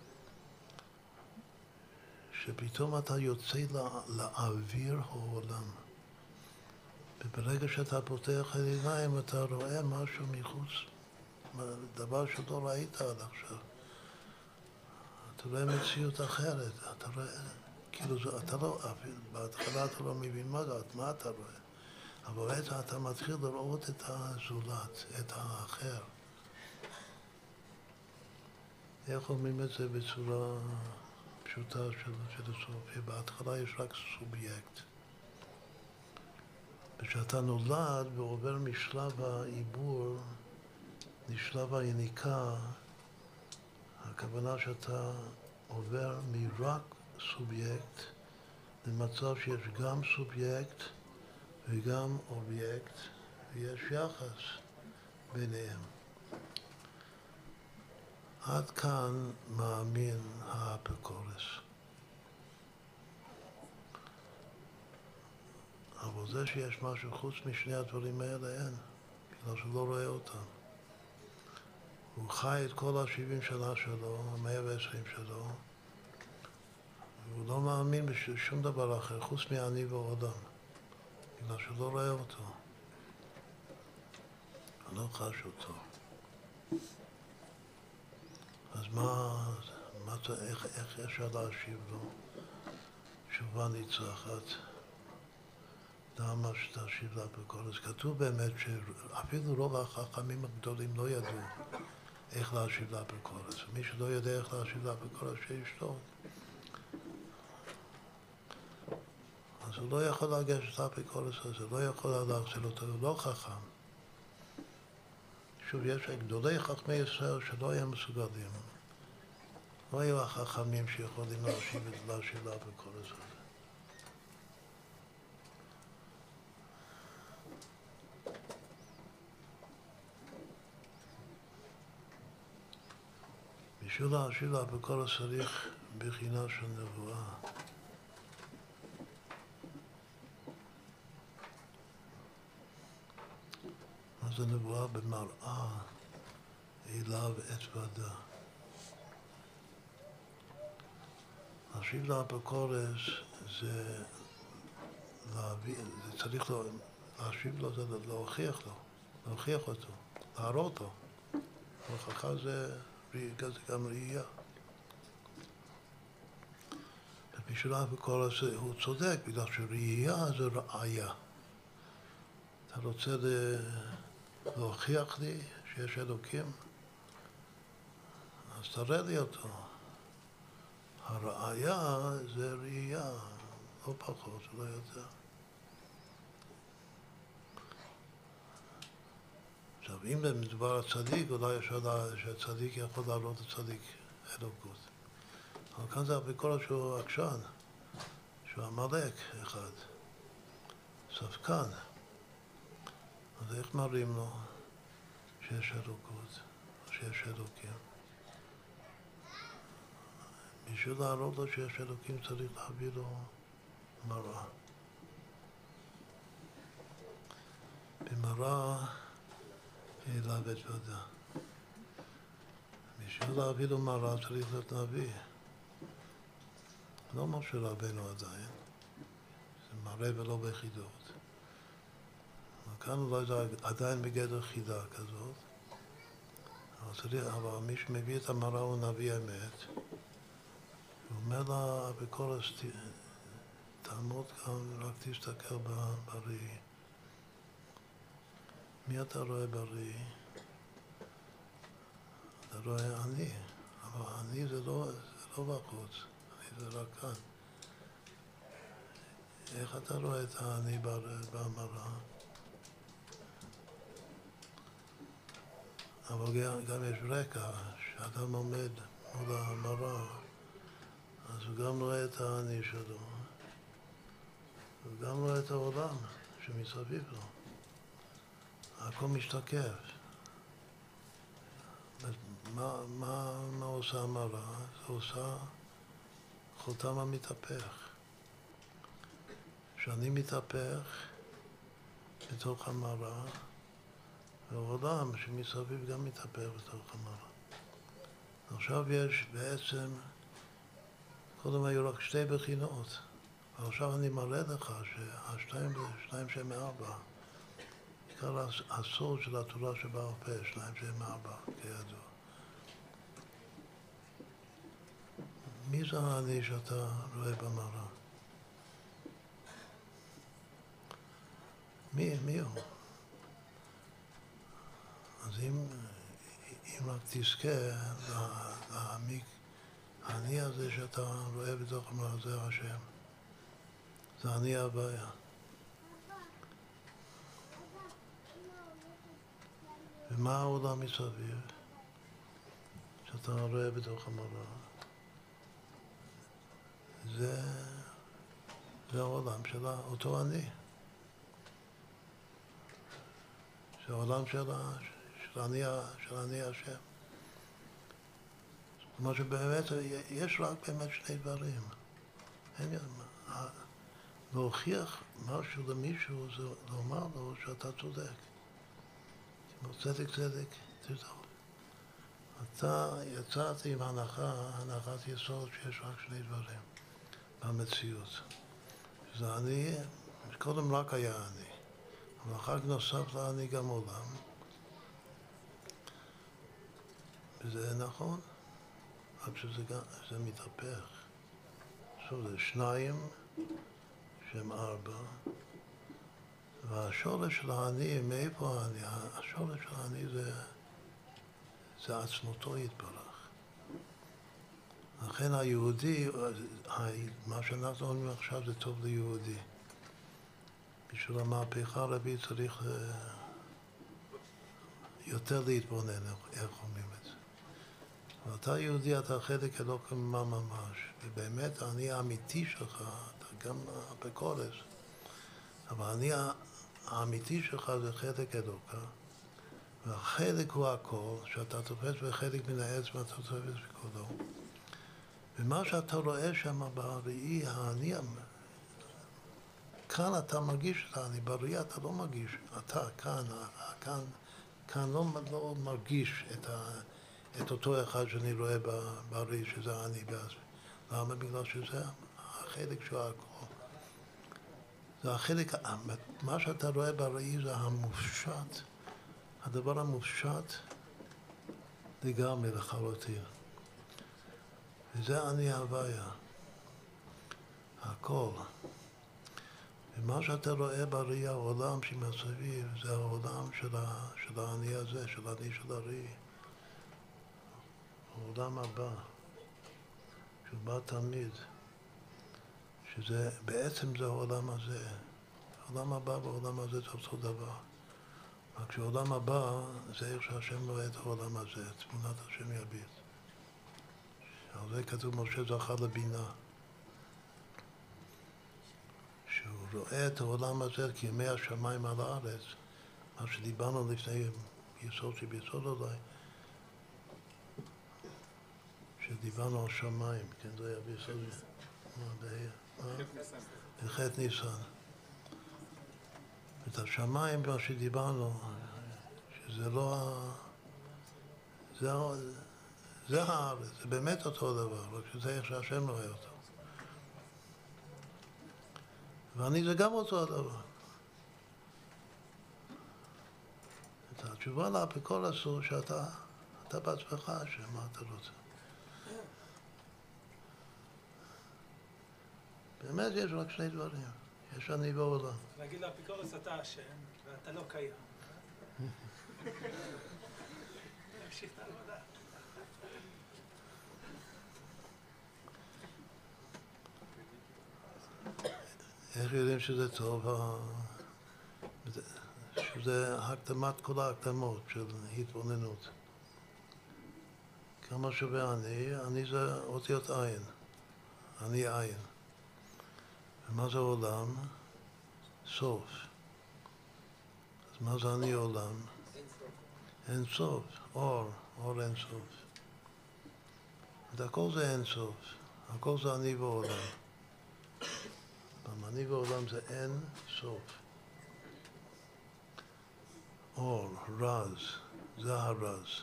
שפתאום אתה יוצא לאוויר העולם. וברגע שאתה פותח את העיניים אתה רואה משהו מחוץ, דבר שלא ראית עד עכשיו. אתה רואה מציאות אחרת, אתה רואה, כאילו זה, אתה לא, בהתחלה אתה לא מבין מה, מה אתה רואה, אבל בעצם אתה מתחיל לראות את הזולת, את האחר. איך אומרים את זה בצורה פשוטה של פילוסופיה? בהתחלה יש רק סובייקט. וכשאתה נולד ועובר משלב העיבור לשלב היניקה, הכוונה שאתה עובר מרק סובייקט למצב שיש גם סובייקט וגם אובייקט ויש יחס ביניהם. עד כאן מאמין האפיקורס. אבל זה שיש משהו חוץ משני הדברים האלה אין, בגלל שהוא לא רואה אותם. הוא חי את כל ה-70 שנה שלו, ה-120 שלו, והוא לא מאמין בשום דבר אחר, חוץ מאני ועודם, בגלל שהוא לא רואה אותו. אני לא חש אותו. אז מה, מה איך, איך אפשר להשיב לו? תשובה ניצחת. למה שתשיב לה בקול? אז כתוב באמת שאפילו רוב החכמים הגדולים לא ידעו איך להשיב לה בקול. אז מי שלא יודע איך להשיב לה אז שישתוק. אז הוא לא יכול לגשת לאפיקורס הזה, לא יכול להחזיר אותו, הוא לא חכם. שוב, יש גדולי חכמי ישראל שלא היו מסוגלים. לא היו החכמים שיכולים להשיב להשיב לאפיקורס הזה. בשביל להשיב לאפיקורס צריך בחינה של נבואה. זה נבואה במראה אליו אתוודה. להשיב לאפוקורס זה להביא, זה צריך לו, להשיב לו זה להוכיח לו, להוכיח אותו, להראות לו. הוכחה זה, זה גם ראייה. ובשביל האפוקורס הוא צודק, בגלל שראייה זה ראייה. אתה רוצה להוכיח לי שיש אלוקים? אז תראה לי אותו. הראיה זה ראייה, לא פחות, לא יותר. עכשיו, אם מדובר על צדיק, אולי אפשר שהצדיק יכול להראות לצדיק אלוקות. אבל כאן זה הביקורת שהוא עקשן, שהוא עמלק אחד, ספקן. אז איך מראים לו שיש אלוקות, שיש אלוקים? בשביל להראות לו שיש אלוקים צריך להביא לו מראה. במראה אליו אתוודה. בשביל להביא לו מראה צריך להיות נביא. לא משה רבנו עדיין, זה מראה ולא בחידות. כאן אולי זה עדיין בגדר חידה כזאת, אבל, צריך, אבל מי שמביא את המראה הוא נביא אמת. הוא אומר לה בכל הסתיר, תעמוד כאן, רק תסתכל בראי. מי אתה רואה בראי? אתה רואה אני, אבל אני זה לא, זה לא בחוץ, אני זה רק כאן. איך אתה רואה את האני במראה? אבל גם, יש רקע, שאדם עומד מול המראה, אז הוא גם רואה את האני שלו, הוא גם רואה את העולם שמסביב לו. הכל משתקף. מה, מה, מה עושה המראה? זה עושה חותם המתהפך. כשאני מתהפך בתוך המראה, והעולם שמסביב גם מתהפך בתוך המראה. עכשיו יש בעצם, קודם היו רק שתי בחינות, ועכשיו אני מראה לך שהשתיים שהם מארבע, עיקר הסוד של התורה שבעל פה, שניים שהם מארבע, כידוע. מי זה האני שאתה רואה במראה? מי, מי הוא? אז אם, אם רק תזכה להעמיק, האני הזה שאתה רואה בתוך המראה זה השם. זה אני הבעיה. ומה העולם מסביב שאתה רואה בתוך המראה? זה, זה העולם של אותו אני. זה העולם של, של, אני, של אני השם. כלומר שבאמת יש רק באמת שני דברים. אין, להוכיח משהו למישהו זה לומר לו שאתה צודק. צדק צדק תרדוף. אתה יצאת עם הנחה, הנחת יסוד שיש רק שני דברים במציאות. זה אני, קודם רק היה אני, אבל אחר כך נוסף לאני גם עולם, וזה נכון, רק שזה גם, זה מתהפך. שוב, זה שניים שהם ארבע, והשורש של האני, מאיפה האני? השורש של האני זה, זה עצמותו יתברך. לכן היהודי, מה שאנחנו אומרים עכשיו זה טוב ליהודי. בשביל המהפכה הרביעית צריך אה, יותר להתבונן, איך אומרים את זה. ואתה יהודי, אתה חלק אלוקם מה ממש, ובאמת אני האמיתי שלך, אתה גם בקודש, אבל אני האמיתי שלך זה חלק אלוקה, והחלק הוא הכל, שאתה תופס בחלק מן העץ ואתה תופס בקולו. ומה שאתה רואה שם בראי האני, כאן אתה מרגיש את האני, בראי אתה לא מרגיש, אתה כאן, כאן, כאן לא, לא מרגיש את, ה, את אותו אחד שאני רואה בראי שזה האני. למה? בגלל שזה החלק של הכל. זה החלק, מה שאתה רואה בראי זה המופשט, הדבר המופשט לגמרי לחלוטין. וזה אני הוויה, הכל. ומה שאתה רואה בראי העולם שמסביב זה העולם של, ה, של האני הזה, של האני של הראי. העולם הבא, שהוא בא תמיד. שזה, בעצם זה העולם הזה. העולם הבא והעולם הזה זה אותו דבר. רק שהעולם הבא זה איך שהשם רואה את העולם הזה, תמונת השם יביט. על זה כתוב משה זכה לבינה. שהוא רואה את העולם הזה כימי השמיים על הארץ, מה שדיברנו לפני יסוד שביסוד אולי, שדיברנו על שמיים, כן, זה היה ביסוד... בחטא ניסן. את השמיים, מה שדיברנו, שזה לא ה... זה, זה הארץ, זה באמת אותו דבר, רק שזה איך שהשם רואה אותו. ואני זה גם אותו הדבר. את התשובה לאפיקול אסור שאתה אתה בעצמך אשם, מה אתה רוצה. באמת יש רק שני דברים. יש אני ועולם. להגיד לאפיקורס אתה אשם, ואתה לא קיים. להמשיך את העבודה. איך יודעים שזה טוב? שזה הקדמת כל ההקדמות של התבוננות. כמה שווה אני? אני זה אותיות עין. אני עין. ומה זה עולם? סוף. אז מה זה אני עולם? אין סוף. אור, אור אין סוף. הכל זה אין סוף. הכל זה אני ועולם. פעם אני ועולם זה אין סוף. אור, רז, זה הרז.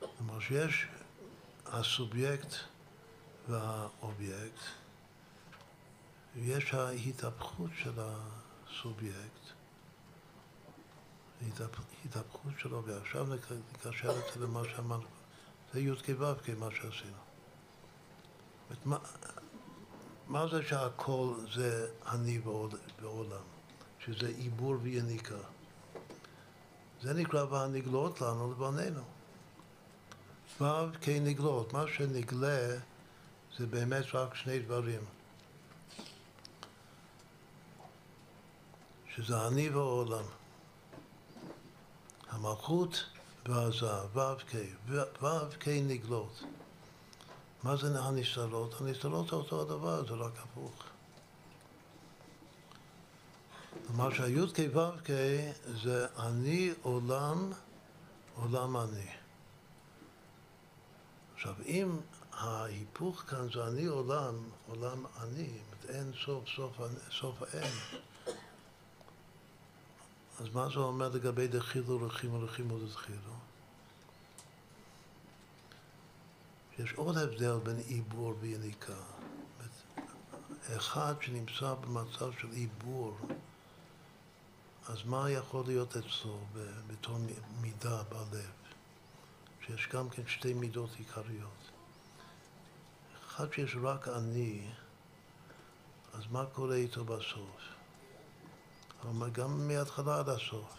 כלומר שיש הסובייקט והאובייקט, ויש ההתהפכות של הסובייקט, התהפכות שלו, ועכשיו נקשר את זה למה שאמרנו, זה י"ק ו"ק מה שעשינו. מה, מה זה שהכל זה אני בעולם, שזה עיבור ויניקה? זה נקרא והנגלות לנו לבנינו. ו' כנגלות, מה שנגלה זה באמת רק שני דברים. שזה אני והעולם. המלכות והזהב, ו' כ', נגלות. מה זה הנסתרות? הנסתרות זה אותו הדבר, זה רק הפוך. כלומר שהי"ק ו"ק זה אני עולם, עולם אני. עכשיו, אם ההיפוך כאן זה אני עולם, עולם אני, אין סוף, סוף, סוף האין, אז מה זה אומר לגבי דחילו רחימו רחימו דחילו? יש עוד הבדל בין עיבור ויניקה. אחד שנמצא במצב של עיבור, אז מה יכול להיות אצלו בתור מידה בלב? שיש גם כן שתי מידות עיקריות. אחד שיש רק אני, אז מה קורה איתו בסוף? אבל גם מההתחלה עד הסוף.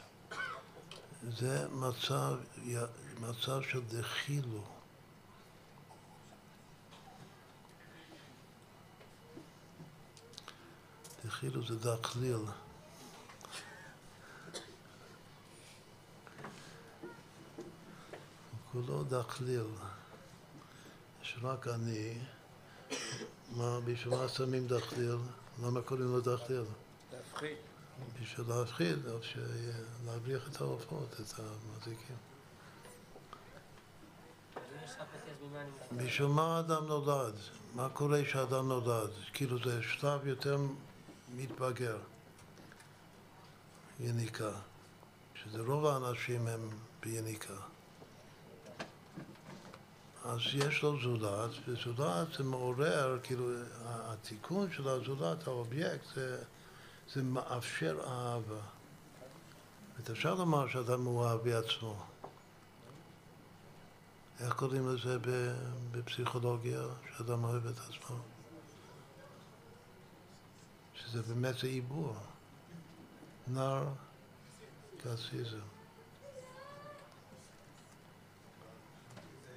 זה מצב, מצב של דחילו. דחילו זה דחליל. כולו דחליל. יש רק אני. מה, בשביל מה שמים דחליל? למה קוראים לו דחליל? להפחיד. בשביל להפחיד, או להבריח את העופות, את המזיקים. בשביל מה האדם נולד? מה קורה כשאדם נולד? כאילו זה שלב יותר מתבגר, יניקה. שזה רוב האנשים הם ביניקה. אז יש לו זולת, וזולת זה מעורר, כאילו התיקון של הזולת, האובייקט, זה, זה מאפשר אהבה. זאת אפשר לומר שאדם מאוהב בעצמו. איך קוראים לזה בפסיכולוגיה, שאדם אוהב את עצמו? שזה באמת זה עיבור. נר קסיזם.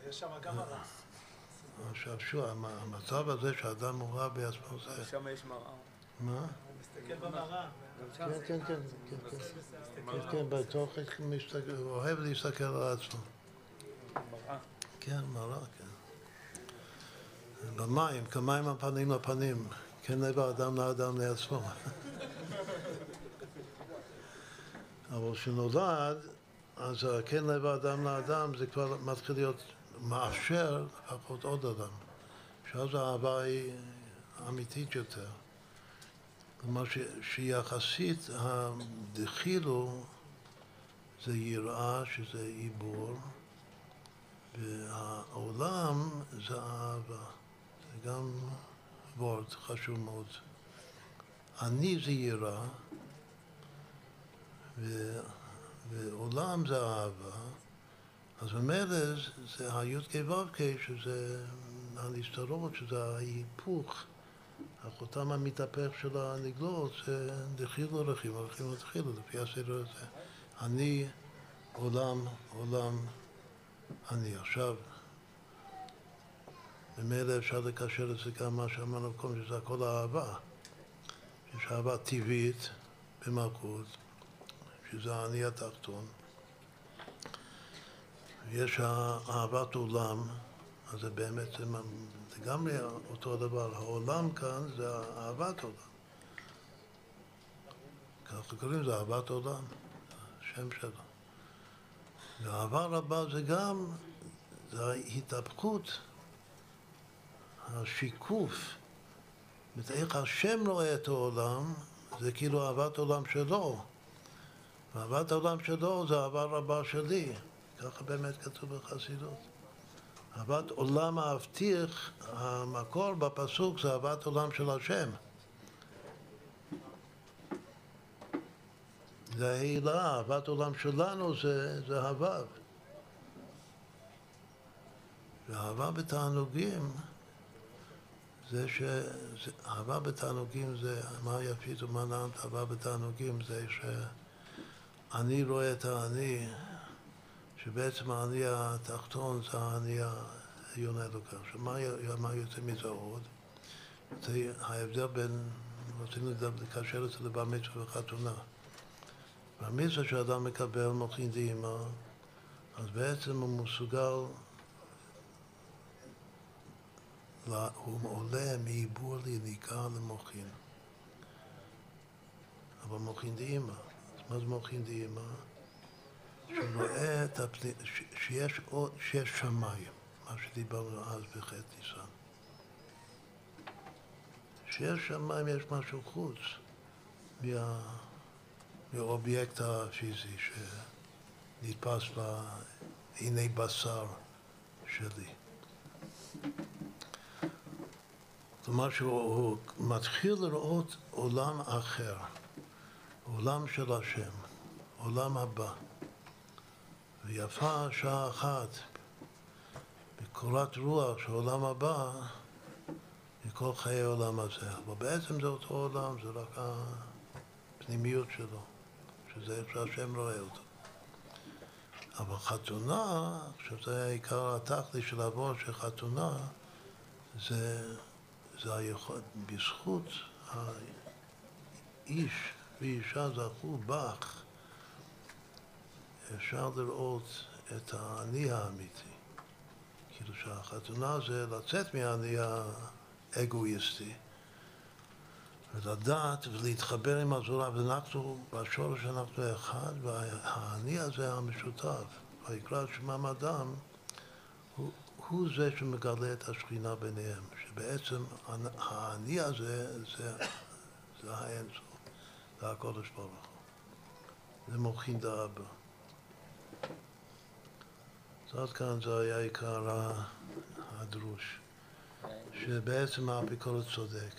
יש שם גם הרע. עכשיו שוב, המצב הזה שאדם מאוהב בעצמו זה... שם יש מראה. מה? במראה. כן, כן, כן, כן, כן, כן, כן, בתוך, אוהב להסתכל על עצמו. כן, מראה, כן. במים, כמים הפנים לפנים, כן לב האדם לאדם לעצמו. אבל כשנולד, אז כן לב האדם לאדם זה כבר מתחיל להיות מאפשר לפחות עוד אדם. שאז האהבה היא אמיתית יותר. כלומר ש- שיחסית הדחילו זה יראה, שזה עיבור, והעולם זה אהבה. זה גם וורד חשוב מאוד. אני זה יראה, ו... ועולם זה אהבה, אז ממילא זה- הי"ק ו"ק, שזה הנסתרות, שזה ההיפוך, החותם המתהפך של הנגלות, זה דחילו רכיב, רכיב ודחילו, לפי הסדר הזה. אני, עולם, עולם, אני. עכשיו, ממילא אפשר לקשר את זה גם מה שאמרנו קודם, שזה הכל אהבה. יש אהבה טבעית במלכות, שזה האני התחתון. יש אהבת עולם, אז זה באמת זה לגמרי אותו דבר. העולם כאן זה אהבת עולם. ככה קוראים לזה אהבת עולם, השם שלו. ואהבה רבה זה גם, זה ההתהפכות, השיקוף. זאת אומרת, איך השם רואה את העולם, זה כאילו אהבת עולם שלו. ואהבת העולם שלו זה אהבה רבה שלי. ככה באמת כתוב בחסידות. אהבת עולם האבטיח, המקור בפסוק זה אהבת עולם של השם. זה העילה, אהבת עולם שלנו זה, זה הוו. ואהבה בתענוגים זה ש... זה- אהבה בתענוגים זה, מה יפית ומה נעמת אהבה בתענוגים זה שאני רואה את האני, שבעצם האני התחתון זה האני העליון האלוקה. עכשיו, מה, יוצא מזה עוד? זה ההבדל בין, רצינו לקשר את זה לבר מצווה וחתונה. במצווה שאדם מקבל מוחין דאמא, אז בעצם הוא מסוגל, הוא עולה מעיבור ליניקה למוחין. אבל מוחין דאמא, אז מה זה מוחין דאמא? שהוא רואה את הפני, שיש, עוד, שיש שמיים, מה שדיברנו אז בחטא ניסן. שיש שמיים, יש משהו חוץ מה... מהאובייקט הפיזי שנתפס בעיני בשר שלי. כלומר שהוא הוא מתחיל לראות עולם אחר, עולם של השם, עולם הבא. ויפה שעה אחת קורת רוח של עולם הבא מכל חיי העולם הזה. אבל בעצם זה אותו עולם, זה רק הפנימיות שלו, שזה איך שהשם רואה אותו. אבל חתונה, שזה עיקר התכלי של אבות של חתונה, זה, זה היכול, בזכות האיש ואישה זכו בך, אפשר לראות את האני האמיתי. כאילו שהחתונה זה לצאת מהאני האגואיסטי ולדעת ולהתחבר עם הזולה, ואנחנו, בשורש אנחנו אחד, והאני הזה המשותף, ויקרא שמם אדם, הוא, הוא זה שמגלה את השכינה ביניהם, שבעצם האני הזה זה, זה האינסוף, זה הקודש ברוך הוא. זה מוחין דאבא. אז עד כאן זה היה עיקר הדרוש, שבעצם האפיקורוס צודק,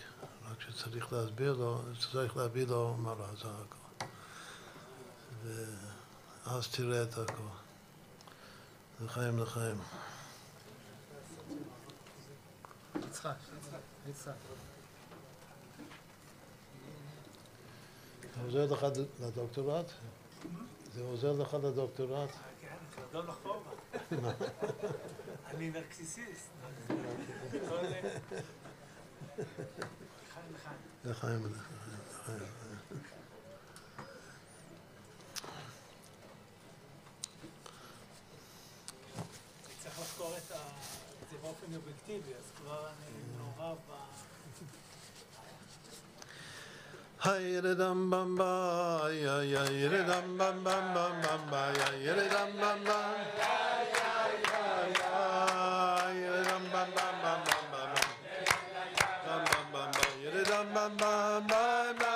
רק שצריך להסביר לו, צריך להביא לו מראה, זה הכל. ואז תראה את הכל. לחיים לחיים. יצחק, יצחק. זה עוזר לך לדוקטורט? זה עוזר לך לדוקטורט? כן, לא נכון. אני נרקסיסיסט. לחיים לחיים. צריך לחקור את זה באופן אובייקטיבי, אז כבר אני מעורב ב... Hayre dam bam ba ya ya yere dam bam bam bam bam ba ya yere dam bam bam My, my, my, my.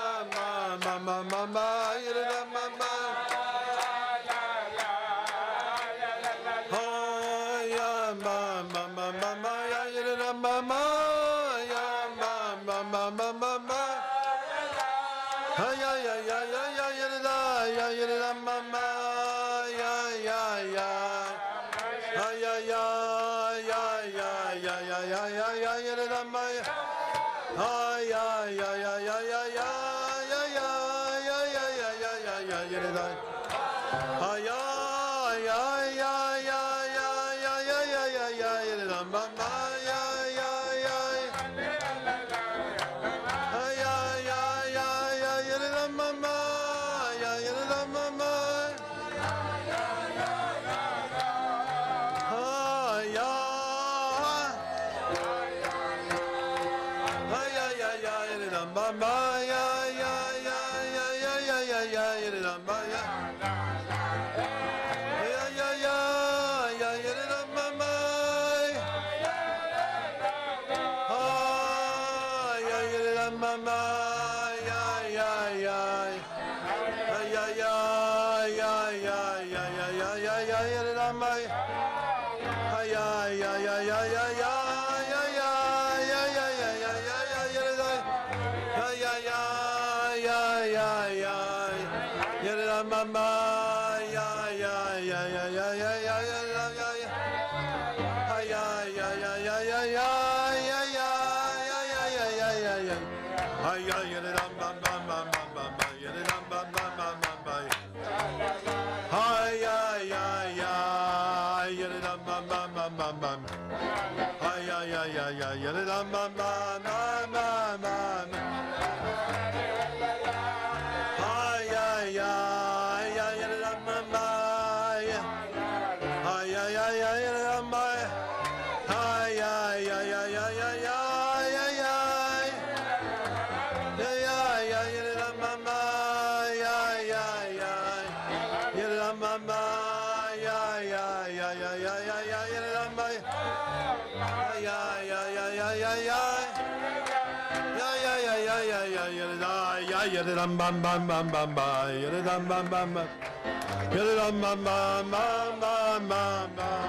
la la la la bam bam bam bam bam bam. yada dum bum bum bum, yada dum bum bum bum bum bum bum,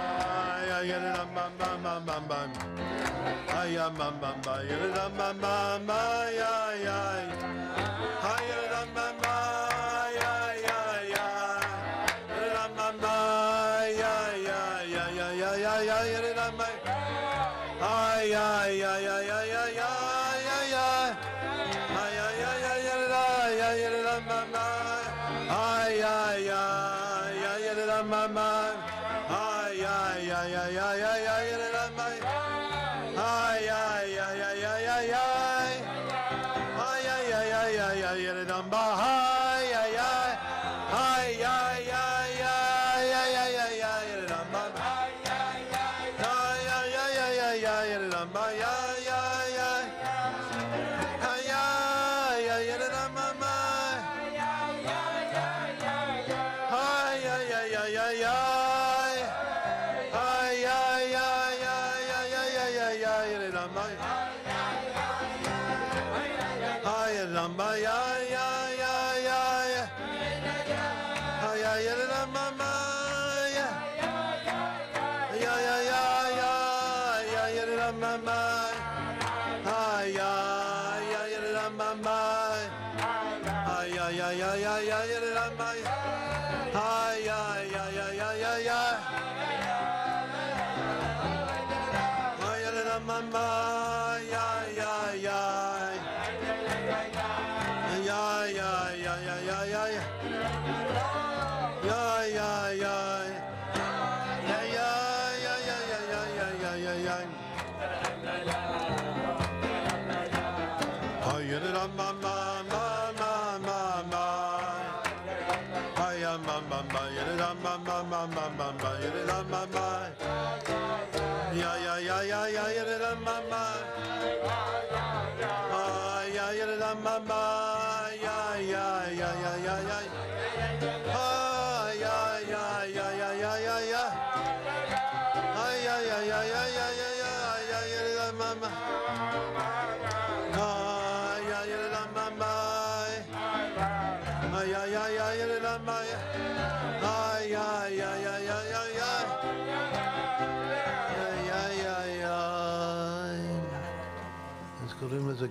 yada dum bum bum bum bum bum, ya bum bum bum, yada dum bum bum bum, ya ya, ha yada dum bum bum, ya ya ya, yada dum bum bum, ya ya ya ya ya ya ya, yada dum bum, ha ya ya ya ya ya. ma ma ma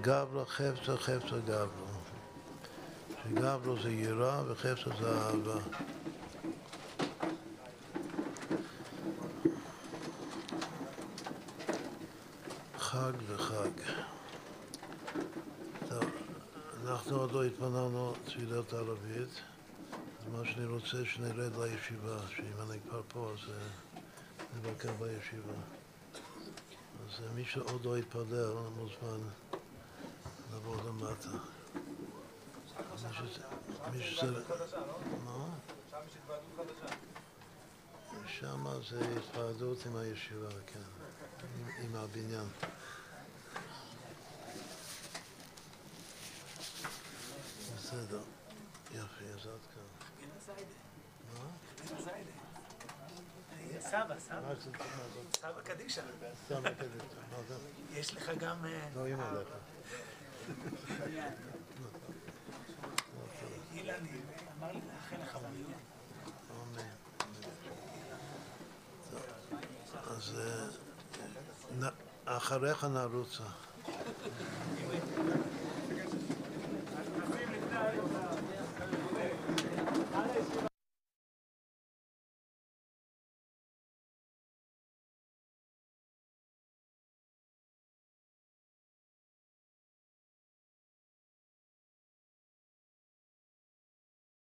גברא חפצא חפצא גברא. שגברא זה יראה וחפצא זה אהבה. חג וחג. טוב, אנחנו עוד לא התפנינו תפילת ערבית, אז מה שאני רוצה שנרד לישיבה, שאם אני כבר פה אז אה, נבקר בישיבה. אז אה, מי שעוד לא התפלל מוזמן לעבור למטה. מישהו זה... מה? לא? שם זה התוועדות עם הישיבה, כן, עם הבניין. בסדר, יפה, אז עד כאן. מה? סבא, סבא. סבא קדישא. סבא קדישא. יש לך גם... אה, לא, אימא אה, לך. אז אה, אחריך נרוצה.